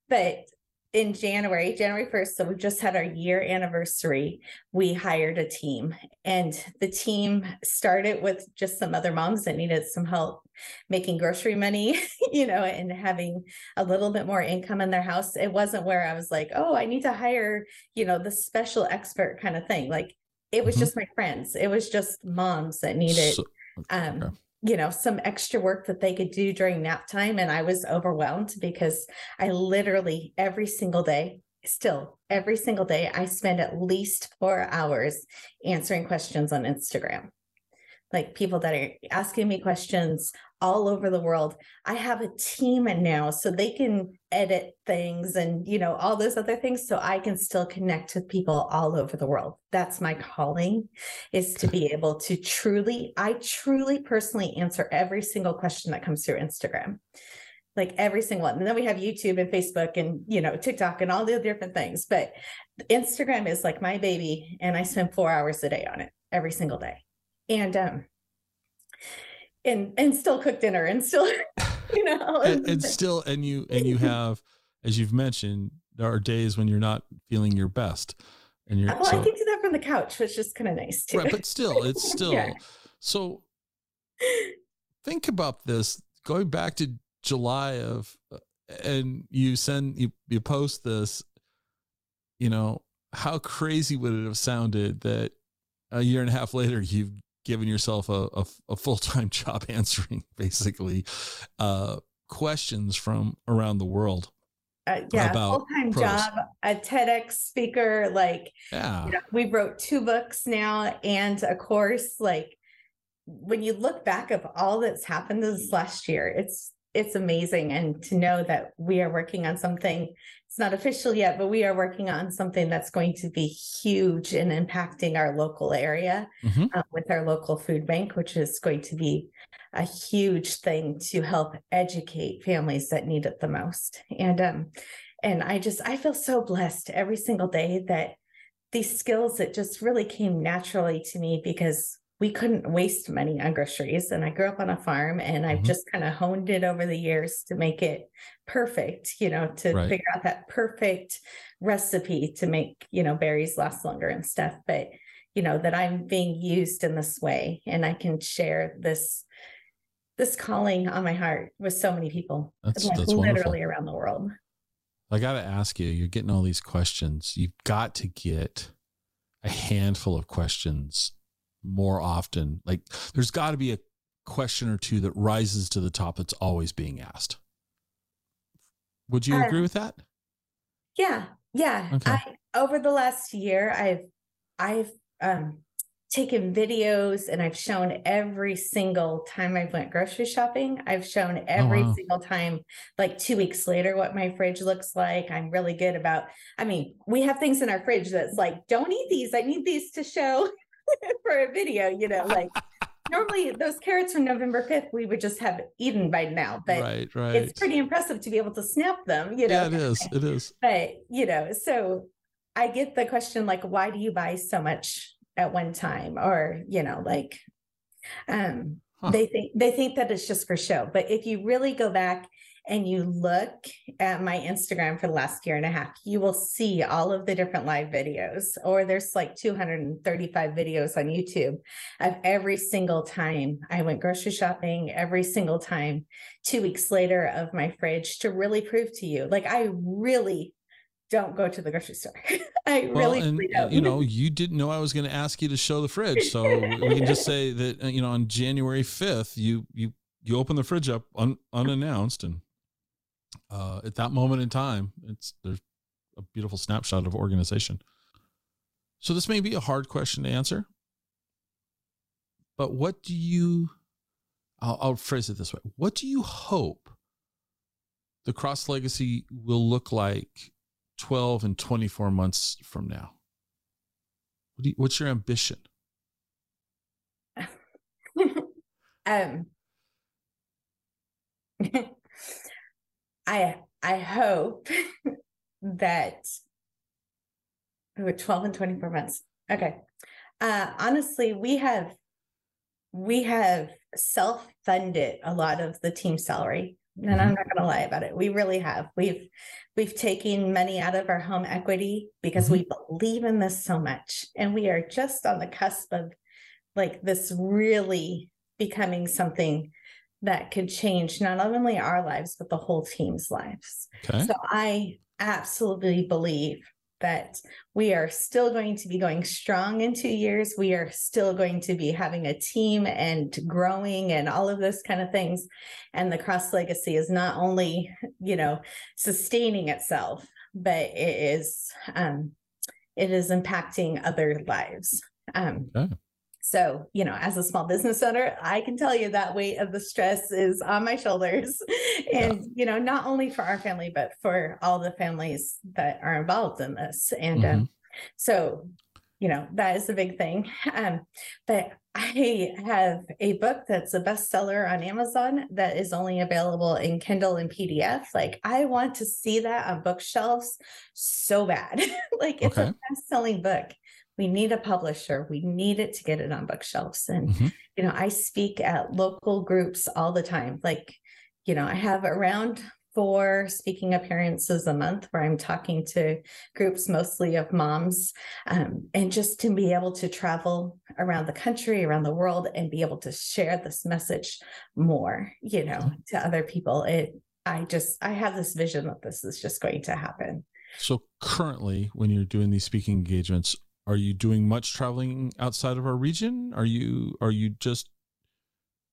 But in January, January 1st, so we just had our year anniversary, we hired a team. And the team started with just some other moms that needed some help making grocery money, [LAUGHS] you know, and having a little bit more income in their house. It wasn't where I was like, oh, I need to hire, you know, the special expert kind of thing. Like it was mm-hmm. just my friends, it was just moms that needed. So, um, you know some extra work that they could do during nap time and i was overwhelmed because i literally every single day still every single day i spend at least 4 hours answering questions on instagram like people that are asking me questions all over the world. I have a team and now so they can edit things and, you know, all those other things so I can still connect with people all over the world. That's my calling is to be able to truly, I truly personally answer every single question that comes through Instagram. Like every single one. And then we have YouTube and Facebook and, you know, TikTok and all the different things. But Instagram is like my baby. And I spend four hours a day on it every single day. And um, and and still cook dinner and still [LAUGHS] you know [LAUGHS] and, and still and you and you have as you've mentioned there are days when you're not feeling your best and you're well so, i can do that from the couch which is kind of nice too right but still it's [LAUGHS] still yeah. so think about this going back to july of uh, and you send you, you post this you know how crazy would it have sounded that a year and a half later you've given yourself a, a, a full-time [LAUGHS] job answering basically uh, questions from around the world uh, yeah full-time job a tedx speaker like yeah. you know, we wrote two books now and a course like when you look back of all that's happened this last year it's it's amazing and to know that we are working on something it's not official yet but we are working on something that's going to be huge in impacting our local area mm-hmm. uh, with our local food bank which is going to be a huge thing to help educate families that need it the most and um and i just i feel so blessed every single day that these skills that just really came naturally to me because we couldn't waste money on groceries. And I grew up on a farm and I've mm-hmm. just kind of honed it over the years to make it perfect, you know, to right. figure out that perfect recipe to make, you know, berries last longer and stuff. But, you know, that I'm being used in this way and I can share this this calling on my heart with so many people that's, like that's literally wonderful. around the world. I got to ask you, you're getting all these questions. You've got to get a handful of questions more often? Like there's got to be a question or two that rises to the top that's always being asked. Would you uh, agree with that? Yeah. Yeah. Okay. I over the last year I've I've um taken videos and I've shown every single time I went grocery shopping. I've shown oh, every oh, wow. single time, like two weeks later, what my fridge looks like. I'm really good about, I mean, we have things in our fridge that's like, don't eat these. I need these to show [LAUGHS] for a video, you know, like normally those carrots from November 5th, we would just have eaten by now, but right, right. it's pretty impressive to be able to snap them, you know. Yeah, it is. It is. [LAUGHS] But, you know, so I get the question like, why do you buy so much at one time? Or, you know, like, um, huh. they think they think that it's just for show. But if you really go back and you look at my Instagram for the last year and a half, you will see all of the different live videos, or there's like 235 videos on YouTube of every single time I went grocery shopping, every single time, two weeks later of my fridge to really prove to you. Like, I really don't go to the grocery store. [LAUGHS] I well, really, and, don't. You know, you didn't know I was going to ask you to show the fridge, so we can just say that uh, you know on January fifth, you you you open the fridge up un, unannounced, and uh, at that moment in time, it's there's a beautiful snapshot of organization. So this may be a hard question to answer, but what do you? I'll, I'll phrase it this way: What do you hope the cross legacy will look like 12 and 24 months from now? What you, what's your ambition? [LAUGHS] um [LAUGHS] I I hope [LAUGHS] that oh, 12 and 24 months. Okay. Uh honestly, we have we have self-funded a lot of the team salary. And mm-hmm. I'm not gonna lie about it. We really have. We've we've taken money out of our home equity because mm-hmm. we believe in this so much. And we are just on the cusp of like this really becoming something that could change not only our lives, but the whole team's lives. Okay. So I absolutely believe that we are still going to be going strong in two years. We are still going to be having a team and growing and all of those kind of things. And the cross legacy is not only, you know, sustaining itself, but it is um, it is impacting other lives. Um, okay. So, you know, as a small business owner, I can tell you that weight of the stress is on my shoulders. [LAUGHS] And, yeah. you know, not only for our family, but for all the families that are involved in this. And um, mm-hmm. um, so, you know, that is a big thing. Um, but I have a book that's a bestseller on Amazon that is only available in Kindle and PDF. Like, I want to see that on bookshelves so bad. [LAUGHS] like, it's okay. a best selling book we need a publisher. We need it to get it on bookshelves. And mm-hmm. you know i speak at local groups all the time. Like you know i have around four speaking appearances a month where i'm talking to groups mostly of moms um, and just to be able to travel around the country around the world and be able to share this message more you know mm-hmm. to other people. It i just i have this vision that this is just going to happen. So currently when you're doing these speaking engagements are you doing much traveling outside of our region? Are you are you just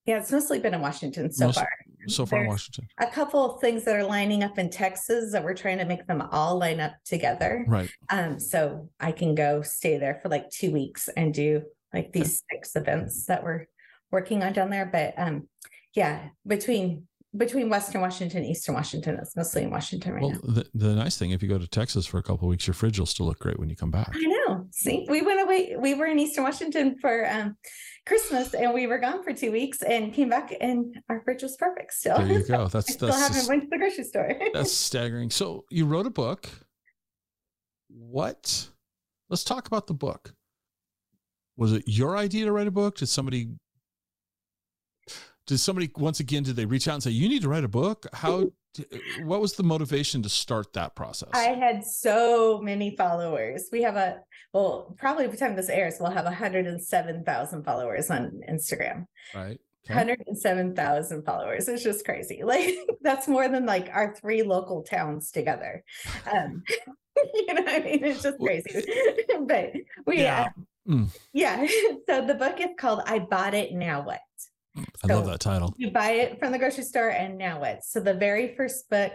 yeah, it's mostly been in Washington so most, far. So far in Washington. A couple of things that are lining up in Texas that we're trying to make them all line up together. Right. Um, so I can go stay there for like two weeks and do like these six events that we're working on down there. But um, yeah, between between Western Washington, Eastern Washington. It's mostly in Washington right well, now. The, the nice thing, if you go to Texas for a couple weeks, your fridge will still look great when you come back. I know. See, we went away. We were in Eastern Washington for um, Christmas, and we were gone for two weeks, and came back, and our fridge was perfect. Still, there you go. [LAUGHS] That's still that's haven't went to the grocery store. [LAUGHS] that's staggering. So you wrote a book. What? Let's talk about the book. Was it your idea to write a book? Did somebody did somebody once again did they reach out and say you need to write a book? How what was the motivation to start that process? I had so many followers. We have a well probably by the time this airs we'll have 107000 followers on instagram. Right okay. 107000 followers. It's just crazy. [LAUGHS] Like that's more than like our three local towns together. [LAUGHS] Um [LAUGHS] you know i mean? It's just crazy. But we yeah. Uh, mm. yeah. So the book is called i bought it now what I so love that title. You buy it from the grocery store and now what? So the very first book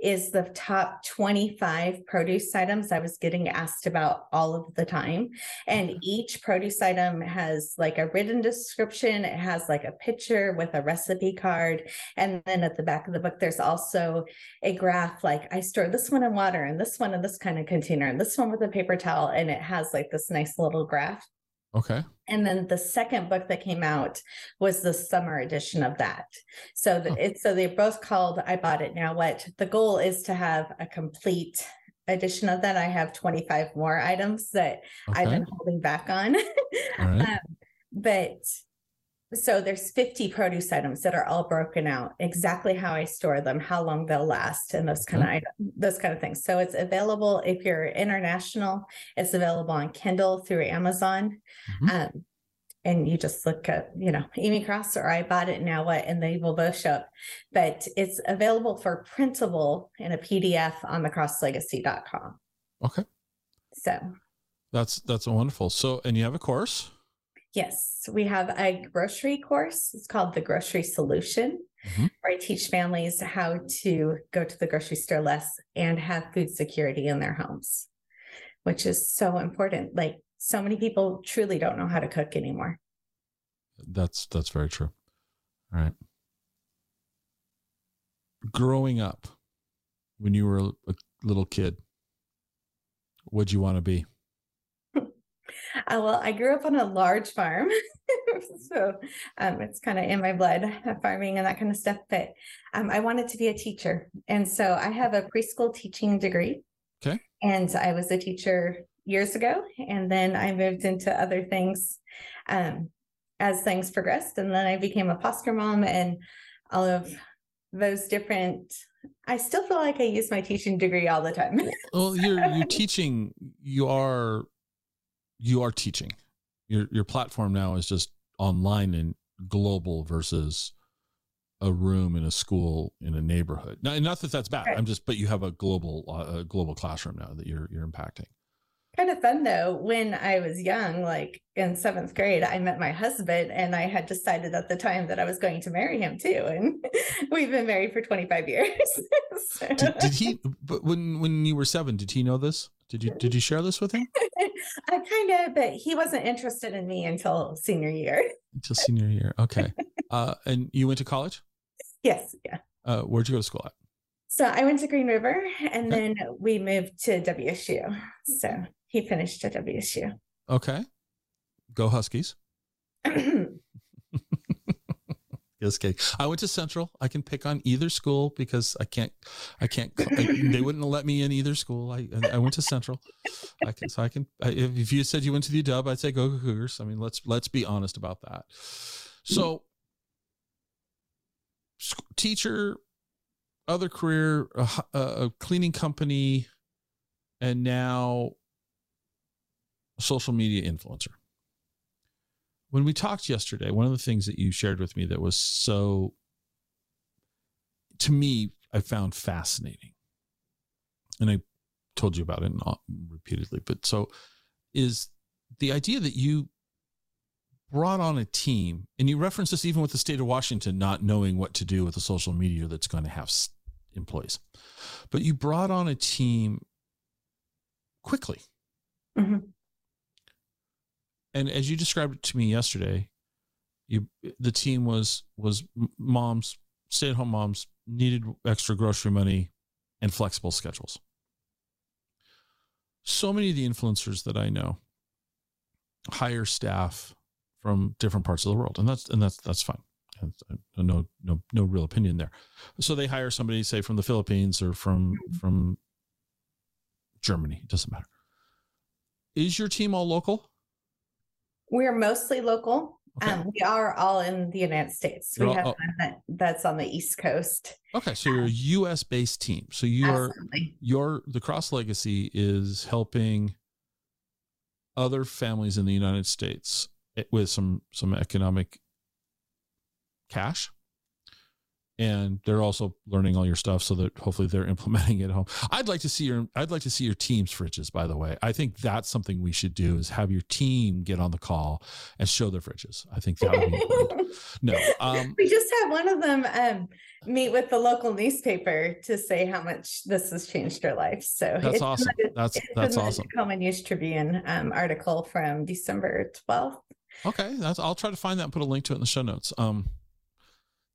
is the top 25 produce items I was getting asked about all of the time. And each produce item has like a written description, it has like a picture with a recipe card. And then at the back of the book, there's also a graph like I store this one in water and this one in this kind of container and this one with a paper towel. And it has like this nice little graph Okay. And then the second book that came out was the summer edition of that. So the, oh. it's so they're both called I Bought It Now What. The goal is to have a complete edition of that. I have 25 more items that okay. I've been holding back on. [LAUGHS] Right. um, but so there's 50 produce items that are all broken out exactly how i store them how long they'll last and those kind of items those kind of things. So it's available if you're international it's available on kindle through amazon mm-hmm. um, and you just look at you know amy cross or i bought it now what? and they will both show up. But it's available for printable in a pdf on thecrosslegacy.com okay. So. That's that's wonderful. So and you have a course Yes, we have a grocery course. It's called the Grocery Solution, mm-hmm. where I teach families how to go to the grocery store less and have food security in their homes, which is so important. Like so many people truly don't know how to cook anymore. That's that's very true. All right. Growing up, when you were a little kid, what'd you want to be? Uh, well, I grew up on a large farm. [LAUGHS] so um, it's kind of in my blood, uh, farming and that kind of stuff. But um, I wanted to be a teacher. And so I have a preschool teaching degree. Okay. And I was a teacher years ago. And then I moved into other things um, as things progressed. And then I became a foster mom and all of those different I still feel like I use my teaching degree all the time. well, you're you're [LAUGHS] teaching. You are you are teaching. Your your platform now is just online and global versus a room in a school in a neighborhood. Now, not that that's bad. Right. I'm just, but you have a global uh, a global classroom now that you're you're impacting. Kind of fun though. When I was young, like in seventh grade, I met my husband, and I had decided at the time that I was going to marry him too, and [LAUGHS] we've been married for 25 years. [LAUGHS] so. did, did he? But when when you were seven, did he know this? Did you did you share this with him? [LAUGHS] I kind of, but he wasn't interested in me until senior year. Until senior year. Okay. [LAUGHS] uh, and you went to college? Yes. Yeah. Uh, where'd you go to school at? So I went to Green River and okay. then we moved to WSU. So he finished at WSU. Okay. Go Huskies. [CLEARS THROAT] Just kidding. I went to Central. I can pick on either school because I can't. I can't. I, they wouldn't let me in either school. I I went to Central. I can. So I can. I, if you said you went to the Dub, I'd say go Cougars. I mean, let's let's be honest about that. So, teacher, other career, a, a cleaning company, and now social media influencer when we talked yesterday, one of the things that you shared with me that was so, to me, I found fascinating, and I told you about it repeatedly, but so is the idea that you brought on a team, and you reference this even with the state of Washington not knowing what to do with the social media that's going to have employees, but you brought on a team quickly. Mm-hmm and as you described it to me yesterday, you the team was was moms, stay at home moms needed extra grocery money and flexible schedules. So many of the influencers that I know hire staff from different parts of the world, and that's and that's that's fine. No, no, no real opinion there. So they hire somebody, say from the Philippines or from from Germany. It doesn't matter. Is your team all local? We're mostly local. Okay. Um, we are all in the United States. You're we have all, one that, that's on the East Coast. Okay, so you're a U.S. based team. So you're your the Cross Legacy is helping other families in the United States eh, with some some economic cash and they're also learning all your stuff so that hopefully they're [LAUGHS] implementing it at home. I'd like to see your I'd like to see your team's fridges, by the way. I think that's something we should do is have your team get on the call and show their fridges. I think that would be [LAUGHS] no. Um, we just had one of them um, meet with the local newspaper to say how much this has changed their life. So that's awesome. A, that's that's awesome. Tacoma News Tribune um, article from December 12th. Okay, that's I'll try to find that and put a link to it in the show notes. Um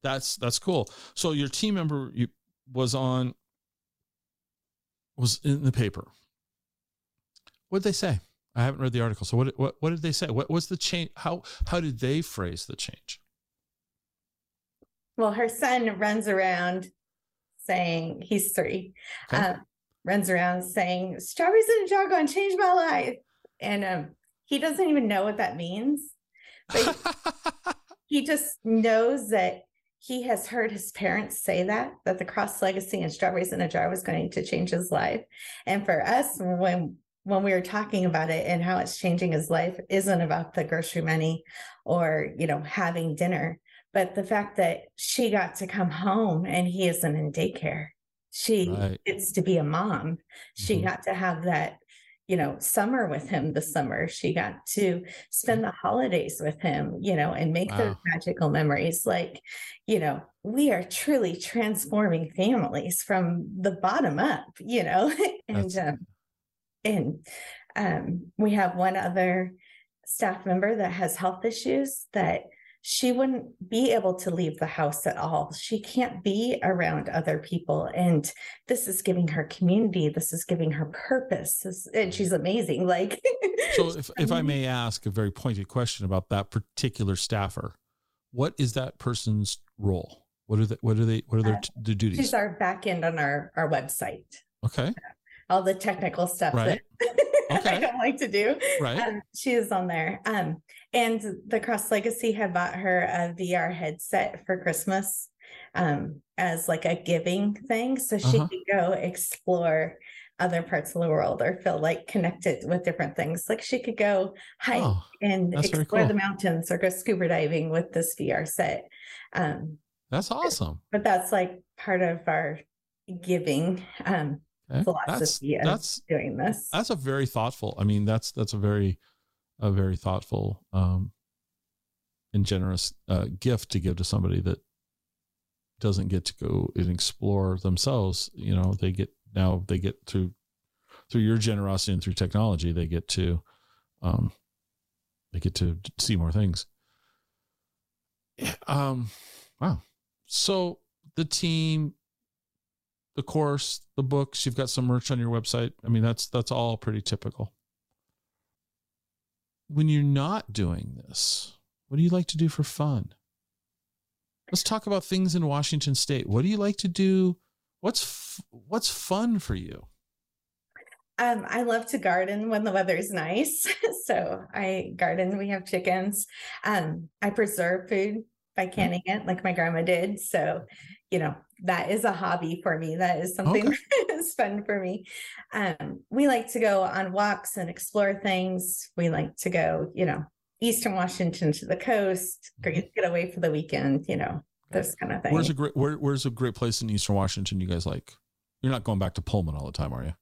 that's that's cool. So your team member you, was on was in the paper. What did they say? I haven't read the article. So what what what did they say? What was the change? How how did they phrase the change? Well, her son runs around saying he's three. Okay. Uh, runs around saying strawberries in a jar going change my life, and um, he doesn't even know what that means. But [LAUGHS] he just knows that he has heard his parents say that that the cross legacy and strawberries in a jar was going to change his life and for us when when we were talking about it and how it's changing his life isn't about the grocery money or you know having dinner but the fact that she got to come home and he isn't in daycare she right. gets to be a mom she mm-hmm. got to have that you know, summer with him this summer. She got to spend the holidays with him, you know, and make wow. those magical memories. Like, you know, we are truly transforming families from the bottom up, you know, [LAUGHS] and um, and um, we have one other staff member that has health issues that she wouldn't be able to leave the house at all. She can't be around other people. And this is giving her community, this is giving her purpose. and she's amazing. [LAUGHS] Like, so [LAUGHS] if, if I may ask a very pointed question about that particular staffer, what is that person's role? What are the, what are they, what are their, uh, their duties? She's our back end on our, our website. Okay. All the technical stuff right. that [LAUGHS] okay. I don't like to do. Right. Um, she is on there. Um, and the Cross Legacy had bought her a VR headset for Christmas um, as like a giving thing. So she uh-huh. could go explore other parts of the world or feel like connected with different things. Like she could go hike oh, and explore cool. the mountains or go scuba diving with this VR set. Um, that's awesome. But that's like part of our giving. Um, okay. philosophy that's, that's doing this. That's a very thoughtful. I mean, that's that's a very a very thoughtful um, and generous uh, gift to give to somebody that doesn't get to go and explore themselves. You know, they get now they get through through your generosity and through technology, they get to um, they get to see more things. Um, wow. So the team, the course, the books, you've got some merch on your website. I mean, that's that's all pretty typical. When you're not doing this, what do you like to do for fun? Let's talk about things in Washington State. What do you like to do? What's f- what's fun for you? Um, I love to garden when the weather's nice. [LAUGHS] so I garden. We have chickens. Um, I preserve food by canning it, like my grandma did. So, you know, that is a hobby for me. That is something okay. [LAUGHS] that's fun for me. Um, we like to go on walks and explore things. We like to go, you know, Eastern Washington to the coast, mm-hmm. get away for the weekend, you know, this kind of thing. Where's a great where, where's a great place in Eastern Washington you guys like? You're not going back to Pullman all the time, are you?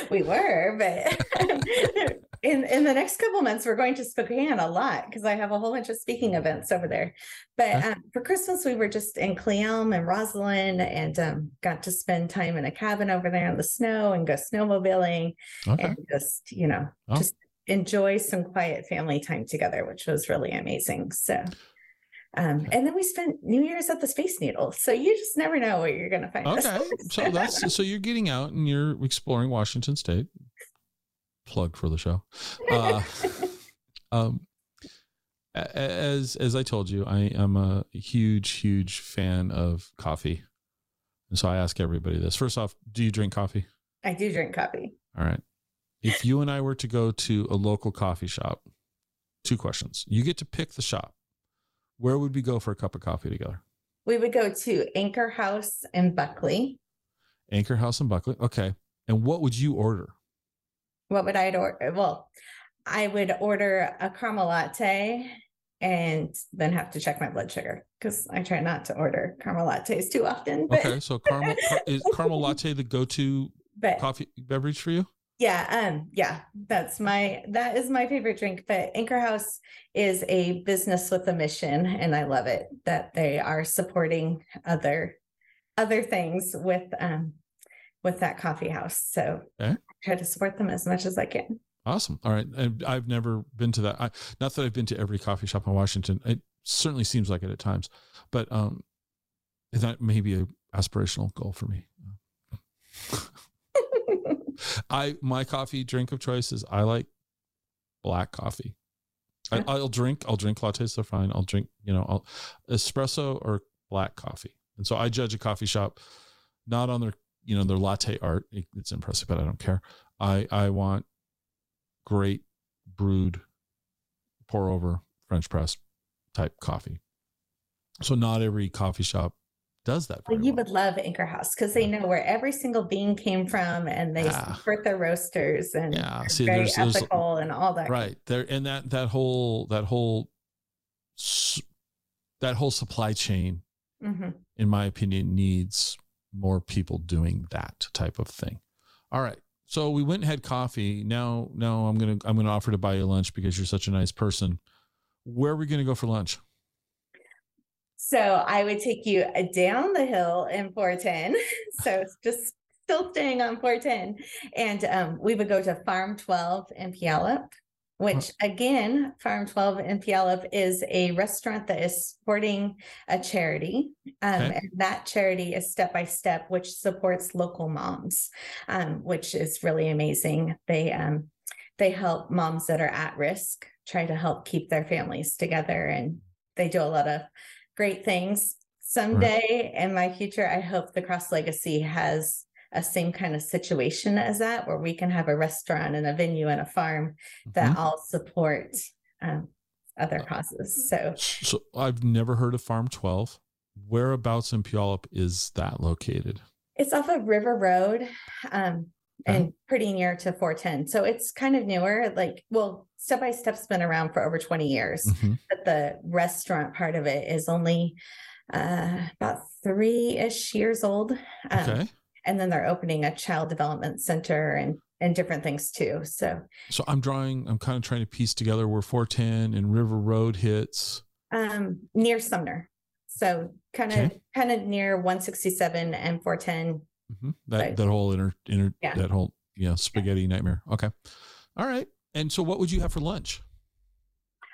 [LAUGHS] we were, but [LAUGHS] in in the next couple months we're going to Spokane a lot because I have a whole bunch of speaking events over there. But um, for Christmas we were just in Cle Elum and Roslyn and um, got to spend time in a cabin over there in the snow and go snowmobiling okay. and just you know oh. just enjoy some quiet family time together, which was really amazing. So. Um, and then we spent New Year's at the Space Needle. So you just never know what you're going to find. Okay. [LAUGHS] so that's, so you're getting out and you're exploring Washington State. Plug for the show. Uh, [LAUGHS] um, as, as I told you, I am a huge, huge fan of coffee. And so I ask everybody this. First off, do you drink coffee? I do drink coffee. All right. If you and I were to go to a local coffee shop, two questions. You get to pick the shop where would we go for a cup of coffee together? We would go to Anchor House in Buckley. Anchor House in Buckley. Okay. And what would you order? What would I order? Well, I would order a caramel latte and then have to check my blood sugar because I try not to order caramel lattes too often. But... Okay, so caramel [LAUGHS] is caramel latte the go-to but, coffee beverage for you? Yeah, um, yeah, that's my that is my favorite drink. But Anchor House is a business with a mission, and I love it that they are supporting other other things with um with that coffee house. So okay. I try to support them as much as I can. Awesome. All right. And I've never been to that. I, not that I've been to every coffee shop in Washington. It certainly seems like it at times, but um, that may be a aspirational goal for me. [LAUGHS] I my coffee drink of choice is I like black coffee. I, I'll drink I'll drink lattes. They're fine. I'll drink you know I'll, espresso or black coffee. And so I judge a coffee shop not on their you know their latte art. It's impressive, but I don't care. I I want great brewed pour over French press type coffee. So not every coffee shop does that. Well, you well. would love Anchor House because they know where every single bean came from, and they yeah. support their roasters and yeah, see, very there's, ethical there's, and all that. Right there, and that that whole that whole that whole supply chain, mm-hmm. in my opinion, needs more people doing that type of thing. All right. So we went and had coffee. Now, now I'm gonna I'm gonna offer to buy you lunch because you're such a nice person. Where are we gonna go for lunch? So I would take you down the hill in 410. [LAUGHS] so just still staying on 410. And um, we would go to Farm 12 in Puyallup, which again, Farm 12 in Puyallup is a restaurant that is supporting a charity. Um, okay. And that charity is Step by Step, which supports local moms, um, which is really amazing. They um, they help moms that are at risk try to help keep their families together and they do a lot of great things. Someday right. in my future, I hope the Cross Legacy has a same kind of situation as that, where we can have a restaurant and a venue and a farm that mm-hmm. all support um, other uh, causes. So, so I've never heard of Farm 12. Whereabouts in Puyallup is that located? It's off of River Road. Um, and pretty near to 410. So it's kind of newer. Like, well, Step by Step's been around for over 20 years, mm-hmm. but the restaurant part of it is only uh, about three ish years old. Um, okay. And then they're opening a child development center and and different things too. So, so I'm drawing. I'm kind of trying to piece together where 410 and River Road hits. Um, near Sumner. So kind of okay. kind of near 167 and 410 Mm-hmm. That that whole inner inner yeah. that whole know spaghetti yeah. nightmare. Okay, all right. And so, what would you have for lunch?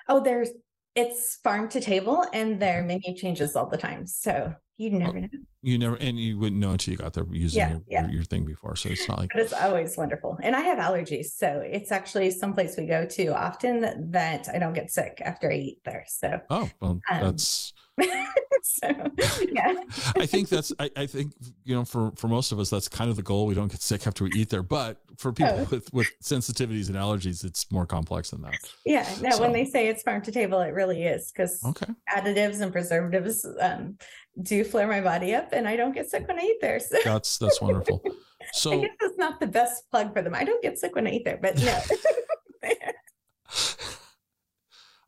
Oh, there's it's farm to table, and their menu changes all the time. So you never know. You never, and you wouldn't know until you got there using Yeah, your, yeah. Your, your thing before. So it's not like, But it's always wonderful. And I have allergies. So it's actually someplace we go to often that I don't get sick after I eat there. So, oh, well, Um, that's, [LAUGHS] [LAUGHS] so yeah. I think that's, I, I think, you know, for, for most of us, that's kind of the goal. We don't get sick after we eat there. But for people Oh. with, with sensitivities and allergies, it's more complex than that. Yeah. No, So- when they say it's farm to table, it really is because Okay. additives and preservatives um, do flare my body up and I don't get sick when I eat there. So That's, that's wonderful. [LAUGHS] So I guess it's not the best plug for them. I don't get sick when I eat there, but no. [LAUGHS]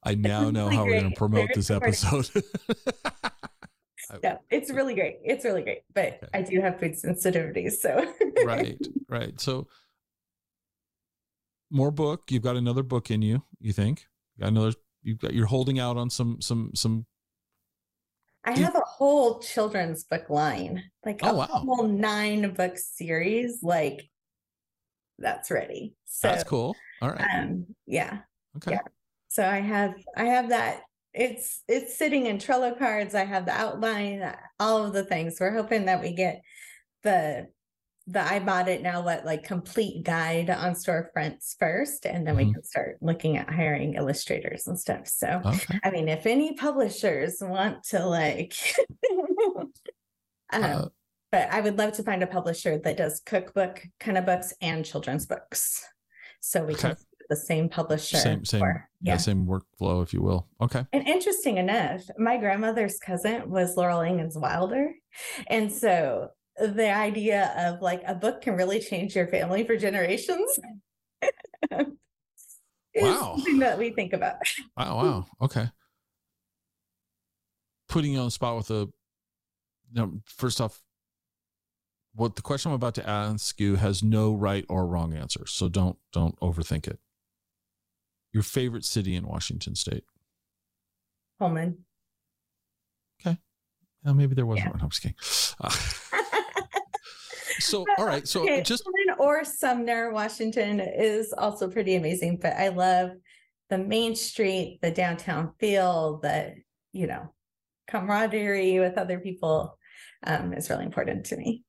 I now know really how we're going to promote this episode. It's really great. It's really great. But Okay. I do have food sensitivities. So right right so more book you've got another book in you you think you got another you've got you're holding out on some some some I have a whole children's book line, like Oh, a wow. whole nine book series. Like that's ready. So that's cool all right um yeah. okay yeah. So I have I have that. It's it's sitting in Trello cards. I have the outline, all of the things. We're hoping that we get the the I bought it now what like complete guide on storefronts first, and then we Mhm. can start looking at hiring illustrators and stuff. So okay I mean, if any publishers want to like, [LAUGHS] um, Uh, but I would love to find a publisher that does cookbook kind of books and children's books, so we can Okay. see the same publisher. same same yeah. yeah. same workflow if you will okay And interesting enough, my grandmother's cousin was Laura Ingalls Wilder, and so the idea of like a book can really change your family for generations. [LAUGHS] Wow. something that we think about. [LAUGHS] wow wow okay putting you on the spot with a no first off what the question i'm about to ask you has no right or wrong answer so don't don't overthink it your favorite city in washington state Pullman. Uh, maybe there wasn't Yeah. one. I'm just kidding. Uh, [LAUGHS] so, all right. So, Okay, just Pullman or Sumner, Washington is also pretty amazing, but I love the main street, the downtown feel, the you know camaraderie with other people um, is really important to me.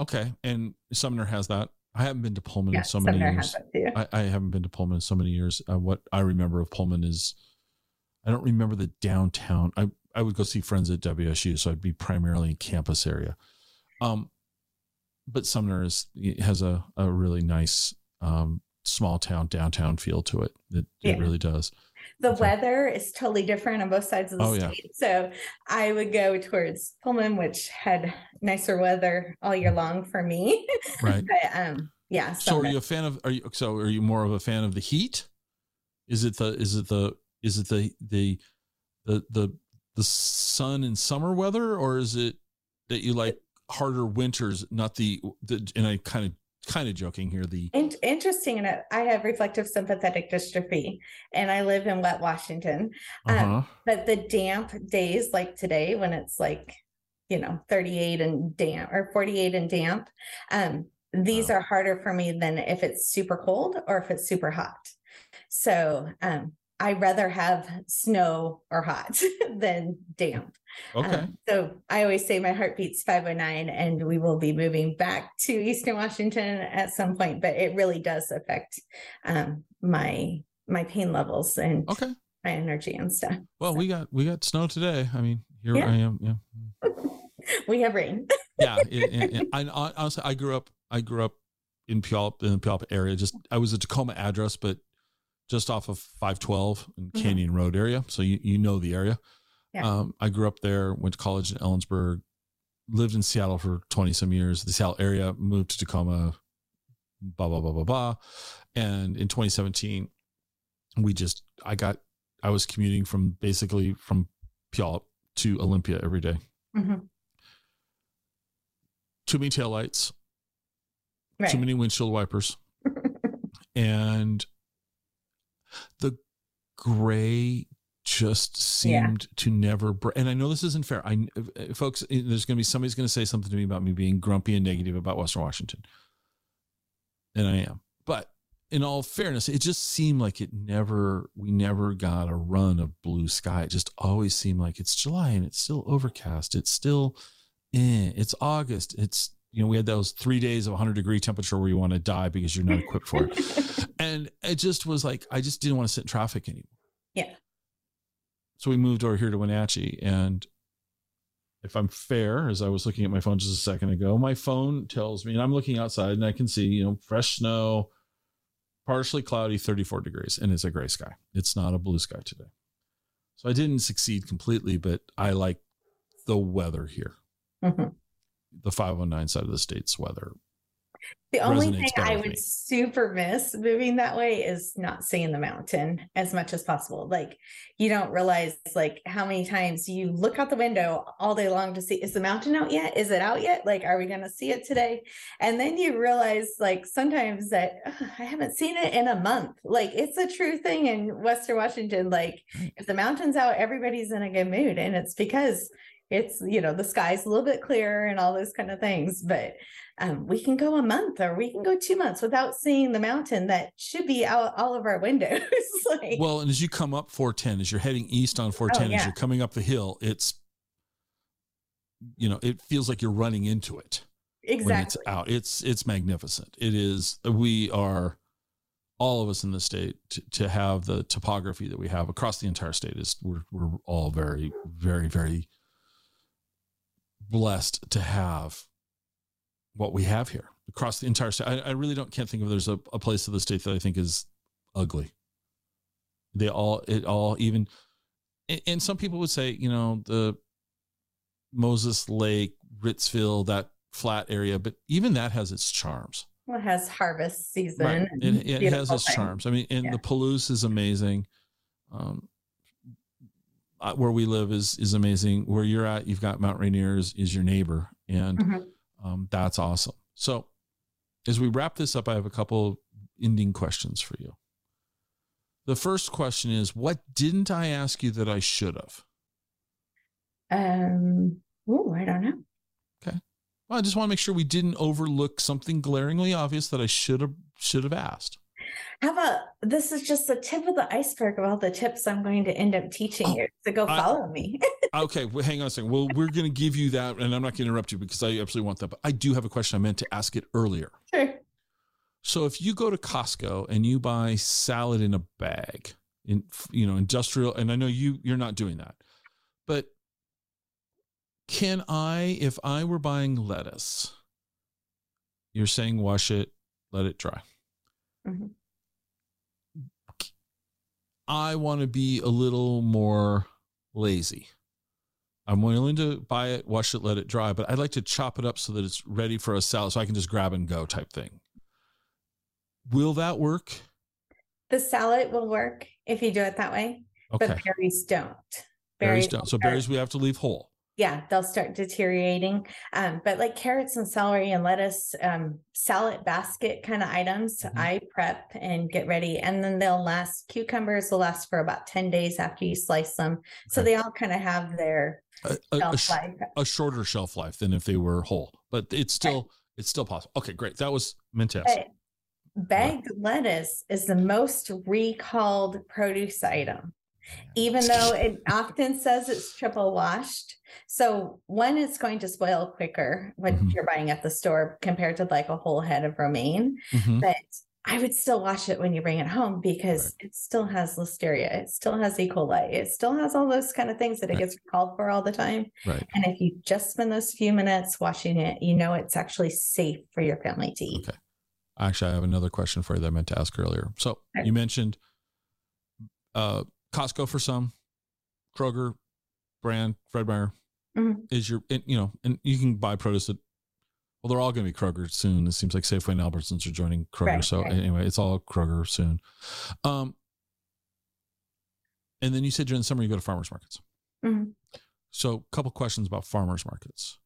okay. And Sumner has that. I haven't been to Pullman Yeah, in so many years. has it too. I, I haven't been to Pullman in so many years. Uh, what I remember of Pullman is, I don't remember the downtown. I I would go see friends at WSU, so I'd be primarily in campus area. Um, but Sumner is has a a really nice um small town downtown feel to it. It, it really does. The weather is totally different on both sides of the Oh, yeah. state. So I would go towards Pullman, which had nicer weather all year long for me. [LAUGHS] Right. but um, yeah. So are you a fan of are you so are you more of a fan of the heat? Is it the is it the is it the the the the the sun and summer weather or is it that you like harder winters, not the, the and I kind of kind of joking here the In- interesting enough, I have reflex sympathetic dystrophy and I live in wet Washington. uh-huh. But the damp days like today, when it's like, you know, 38 and damp or 48 and damp, um, these Wow. are harder for me than if it's super cold or if it's super hot. So um, I'd rather have snow or hot [LAUGHS] than damp. Okay. Um, so I always say my heart beats 509 and we will be moving back to Eastern Washington at some point, but it really does affect um, my my pain levels and okay. my energy and stuff. Well, we got we got snow today. I mean, here Yeah. I am. Yeah. [LAUGHS] We have rain. [LAUGHS] yeah it, it- I, honestly i grew up i grew up in puyallup in the puyallup area just i was a tacoma address but just off of 512 in Mhm. canyon road area so you, you know the area Yeah. um, i grew up there went to college in ellensburg lived in seattle for 20 some years the seattle area moved to tacoma blah blah blah blah blah and in 2017 we just i got i was commuting from basically from puyallup to olympia every day Mhm. too many taillights Right. too many windshield wipers [LAUGHS] and the gray just Yeah. seemed to never and i know this isn't fair i uh, folks uh, there's going to be somebody's going to say something to me about me being grumpy and negative about western washington and i am but in all fairness, it just seemed like it never, we never got a run of blue sky. It just always seemed like it's July and it's still overcast. It's still, eh, it's August. It's, you know, we had those three days of 100 degree temperature where you want to die because you're not equipped for it. [LAUGHS] and it just was like, I just didn't want to sit in traffic anymore. Yeah. So we moved over here to Wenatchee. And if I'm fair, as I was looking at my phone just a second ago, my phone tells me, and I'm looking outside and I can see, you know, fresh snow, partially cloudy, 34 degrees, and it's a gray sky. It's not a blue sky today. So I didn't succeed completely, but I like the weather here. Mhm. The 509 side of the state's weather. The only thing I would super miss moving that way is not seeing the mountain as much as possible. Like you don't realize like how many times you look out the window all day long to see is the mountain out yet? Is it out yet? Like are we going to see it today? And then you realize like sometimes that "Ugh, I haven't seen it in a month. Like it's a true thing in Western Washington like if the mountain's out everybody's in a good mood and it's because it's you know the sky's a little bit clearer and all those kind of things but um, we can go a month or we can go two months without seeing the mountain that should be out all of our windows. [LAUGHS] like, Well, and as you come up 410, as you're heading east on 410, as Oh, yeah. you're coming up the hill, it's, you know, it feels like you're running into it. exactly when it's out. It's it's magnificent. It is. We are all of us in the state to, to have the topography that we have across the entire state is we're we're all very very very blessed to have what we have here across the entire state. I, I really don't can't think of there's a, a place of the state that I think is ugly. They all it all even and, some people would say you know the Moses Lake, Ritzville, that flat area, but even that has its charms. Well, it has harvest season. Right. It, it has its things. charms. I mean, and Yeah. the Palouse is amazing. Um, uh, where we live is is amazing. Where you're at, you've got Mount Rainier is, is your neighbor, and Mhm. um, that's awesome. So, as we wrap this up, I have a couple ending questions for you. The first question is, what didn't I ask you that I should have? Um, oh, I don't know. Okay. Well, I just want to make sure we didn't overlook something glaringly obvious that I should have should have asked. How about this is just the tip of the iceberg of all the tips I'm going to end up teaching Oh, you. So go I- follow me. [LAUGHS] Okay, well, hang on a second. Well, we're going to give you that, and I'm not going to interrupt you because I absolutely want that. But I do have a question. I meant to ask it earlier. sure. So, if you go to Costco and you buy salad in a bag, in you know industrial, and I know you you're not doing that, but can I, if I were buying lettuce, you're saying wash it, let it dry. Mhm. I want to be a little more lazy. I'm willing to buy it, wash it, let it dry, but I'd like to chop it up so that it's ready for a salad so I can just grab and go type thing. Will that work? The salad will work if you do it that way, Okay. but berries don't. Berries Berries don't. So berries we have to leave whole. Yeah, they'll start deteriorating. Um, but like carrots and celery and lettuce, um, salad basket kind of items, Mhm. I prep and get ready, and then they'll last. Cucumbers will last for about ten days after you slice them, so they all kind of have their A, a- a shelf sh- life. a shorter shelf life than if they were whole, but it's still it's still possible. Okay, great. That was meant to ask. But bagged lettuce is the most recalled produce item. Even though it often says it's triple washed. So one, it's going to spoil quicker when Mhm. you're buying at the store compared to like a whole head of romaine. Mhm. But I would still wash it when you bring it home because Right. it still has listeria, it still has E. coli, it still has all those kind of things that it gets recalled for all the time. Right. And if you just spend those few minutes washing it, you know it's actually safe for your family to eat. Okay. Actually, I have another question for you that I meant to ask earlier. So you mentioned uh, Costco for some, Kroger brand, Fred Meyer Mhm. is your, and, you know, and you can buy produce that, well, they're all going to be Kroger soon. It seems like Safeway and Albertsons are joining Kroger. Right, so right. anyway, it's all Kroger soon. Um, and then you said during the summer you go to farmers markets. Mhm. So, a couple questions about farmers markets.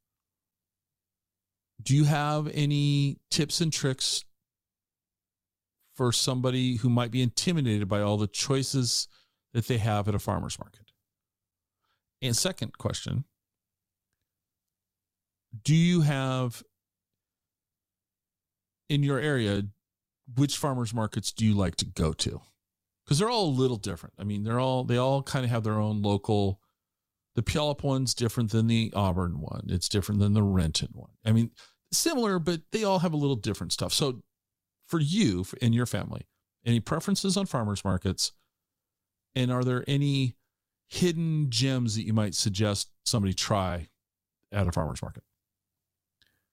Do you have any tips and tricks for somebody who might be intimidated by all the choices that they have at a farmer's market? And second question Do you have in your area, which farmers markets do you like to go to? Because they're all a little different. I mean, they're all they all kind of have their own local. The Puyallup one's different than the Auburn one. It's different than the Renton one. I mean, similar, but they all have a little different stuff. So, for you and your family, any preferences on farmers markets? And are there any hidden gems that you might suggest somebody try at a farmer's market?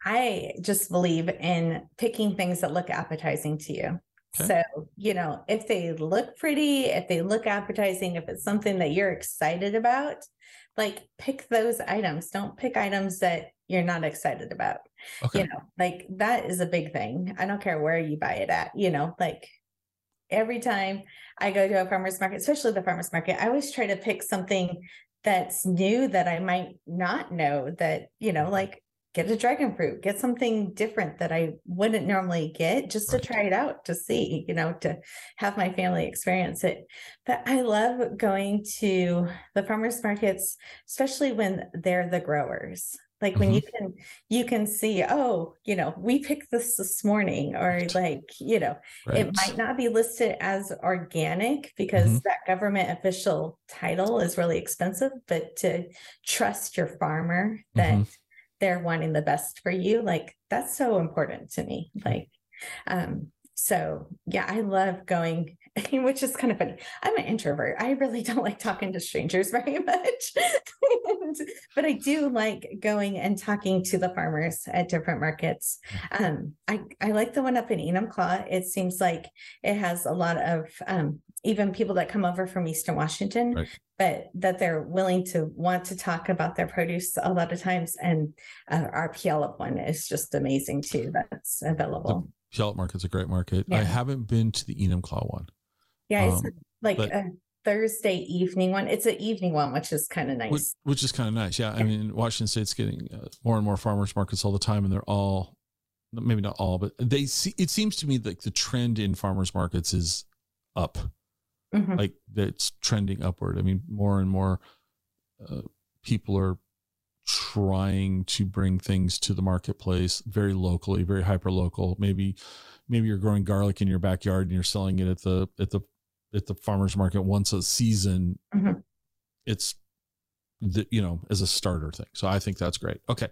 I just believe in picking things that look appetizing to you. Okay. So, you know, if they look pretty, if they look appetizing, if it's something that you're excited about, like pick those items. Don't pick items that you're not excited about. Okay. You know, like that is a big thing. I don't care where you buy it at, you know, like every time I go to a farmer's market, especially the farmer's market, I always try to pick something that's new that I might not know that, you know, like get a dragon fruit, get something different that I wouldn't normally get just to try it out to see, you know, to have my family experience it. But I love going to the farmers markets, especially when they're the growers like mm-hmm. when you can you can see oh you know we picked this this morning or like you know right. it might not be listed as organic because mm-hmm. that government official title is really expensive but to trust your farmer that mm-hmm. they're wanting the best for you like that's so important to me like um so yeah i love going [LAUGHS] which is kind of funny. I'm an introvert. I really [LAUGHS] don't like talking to strangers very [LAUGHS] much. and, but I do like going and talking to the farmers at different markets. Mm-hmm. Um, I, I like the one up in Enumclaw. It seems like it has a lot of um, even people that come over from Eastern Washington, right. but that they're willing to want to talk about their produce a lot of times. And uh, our Puyallup one is just amazing too. That's available. The Puyallup market's a great market. Yeah. I haven't been to the Enumclaw one. Yeah, it's um, like but, a Thursday evening one. It's an evening one, which is kind of nice. Which, which, is kind of nice. Yeah, I mean, Washington State's getting uh, more and more farmers markets all the time, and they're all maybe not all, but they see. It seems to me like the trend in farmers markets is up. Mm-hmm. Like it's trending upward. I mean, more and more uh, people are trying to bring things to the marketplace very locally, very hyper local. Maybe, maybe you're growing garlic in your backyard and you're selling it at the at the at the farmers market once a season. Mm-hmm. It's the you know as a starter thing. So I think that's great. Okay,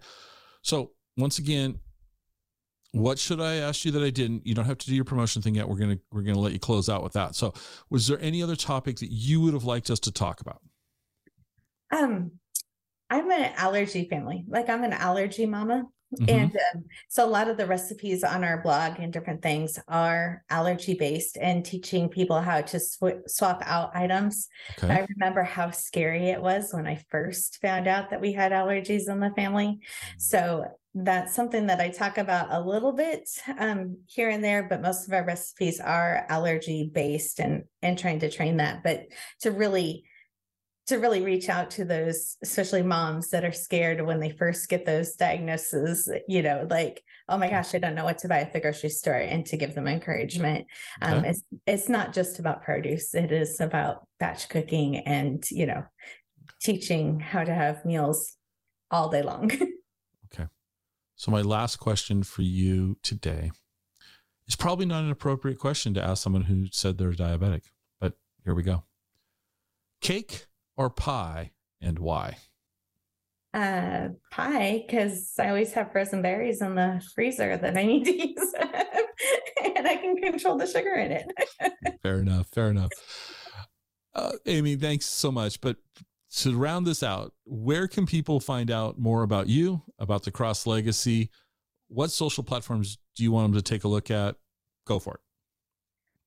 so once again, what should I ask you that I didn't? You don't have to do your promotion thing yet. We're gonna we're gonna let you close out with that. So, was there any other topic that you would have liked us to talk about? Um, I'm an allergy family. Like I'm an allergy mama. Mm-hmm. And um, so a lot of the recipes on our blog and different things are allergy based and teaching people how to sw- swap out items. Okay. I remember how scary it was when I first found out that we had allergies in the family. Mm. So that's something that I talk about a little bit um, here and there, but most of our recipes are allergy based and and trying to train that. But to really to really reach out to those, especially moms that are scared when they first get those diagnoses, you know, like, oh my gosh, I don't know what to buy at the grocery store, and to give them encouragement. Um, it's it's not just about produce; it is about batch cooking and you know, teaching how to have meals all day long. [LAUGHS] okay, so my last question for you today is probably not an appropriate question to ask someone who said they're diabetic, but here we go. Cake or pie and why? Uh, pie, because I always have frozen berries in the freezer that I need to [LAUGHS] use, and I can control the sugar in it. [LAUGHS] fair enough. Fair enough. Uh, Amy, thanks so much. But to round this out, where can people find out more about you, about the Cross Legacy? What social platforms do you want them to take a look at? Go for it.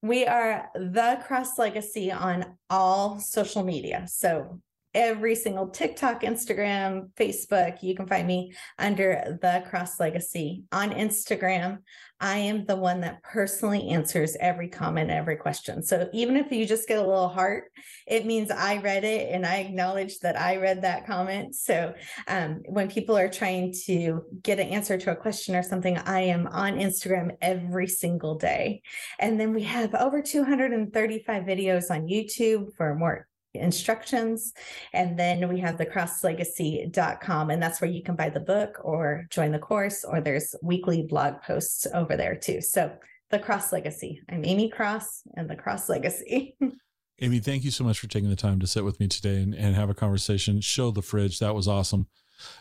We are the Cross Legacy on all social media. So every single TikTok, Instagram, Facebook. You can find me under the Cross Legacy. On Instagram, I am the one that personally answers every comment, every question. So even if you just get a little heart, it means I read it and I acknowledge that I read that comment. So um, when people are trying to get an answer to a question or something, I am on Instagram every single day. And then we have over 235 videos on YouTube for more instructions. And then we have the crosslegacy.com, and that's where you can buy the book or join the course, or there's weekly blog posts over there too. So the Cross Legacy. I'm Amy Cross and the Cross Legacy. [LAUGHS] Amy, thank you so much for taking the time to sit with me today and, and have a conversation. Show the fridge. That was awesome.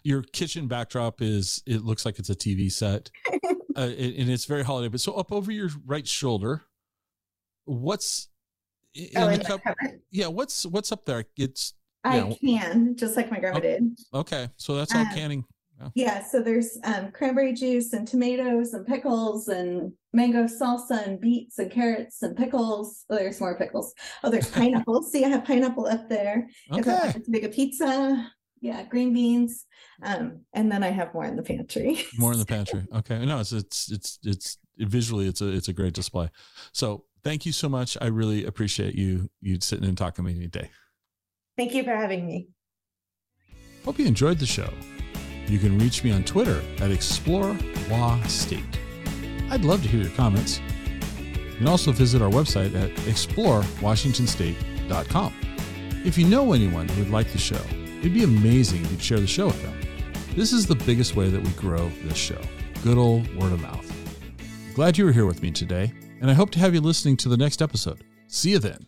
Your kitchen backdrop is, it looks like it's a TV set [LAUGHS] uh, and it's very holiday. But so up over your right shoulder, what's in oh, in the cup? Yeah, what's what's up there? It's I Yeah. can, just like my grandma Oh. did. okay. So that's all Um, canning. Yeah, so there's um cranberry juice and tomatoes and pickles and mango salsa and beets and carrots and pickles. Oh, there's more pickles. Oh, there's [LAUGHS] pineapples. See, I have pineapple up there. If I Okay. wanted to make a pizza, yeah, green beans. Um, and then I have more in the pantry. More in the [LAUGHS] pantry. Okay. No, it's it's it's it's visually it's a it's a great display. So thank you so much. I really appreciate you you sitting and talking to me today. Thank you for having me. Hope you enjoyed the show. You can reach me on Twitter at Explore Law State. I'd love to hear your comments. You can also visit our website at explorewashingtonstate.com. If you know anyone who would like the show, it'd be amazing if you'd share the show with them. This is the biggest way that we grow this show. Good old word of mouth. Glad you were here with me today, and I hope to have you listening to the next episode. See you then.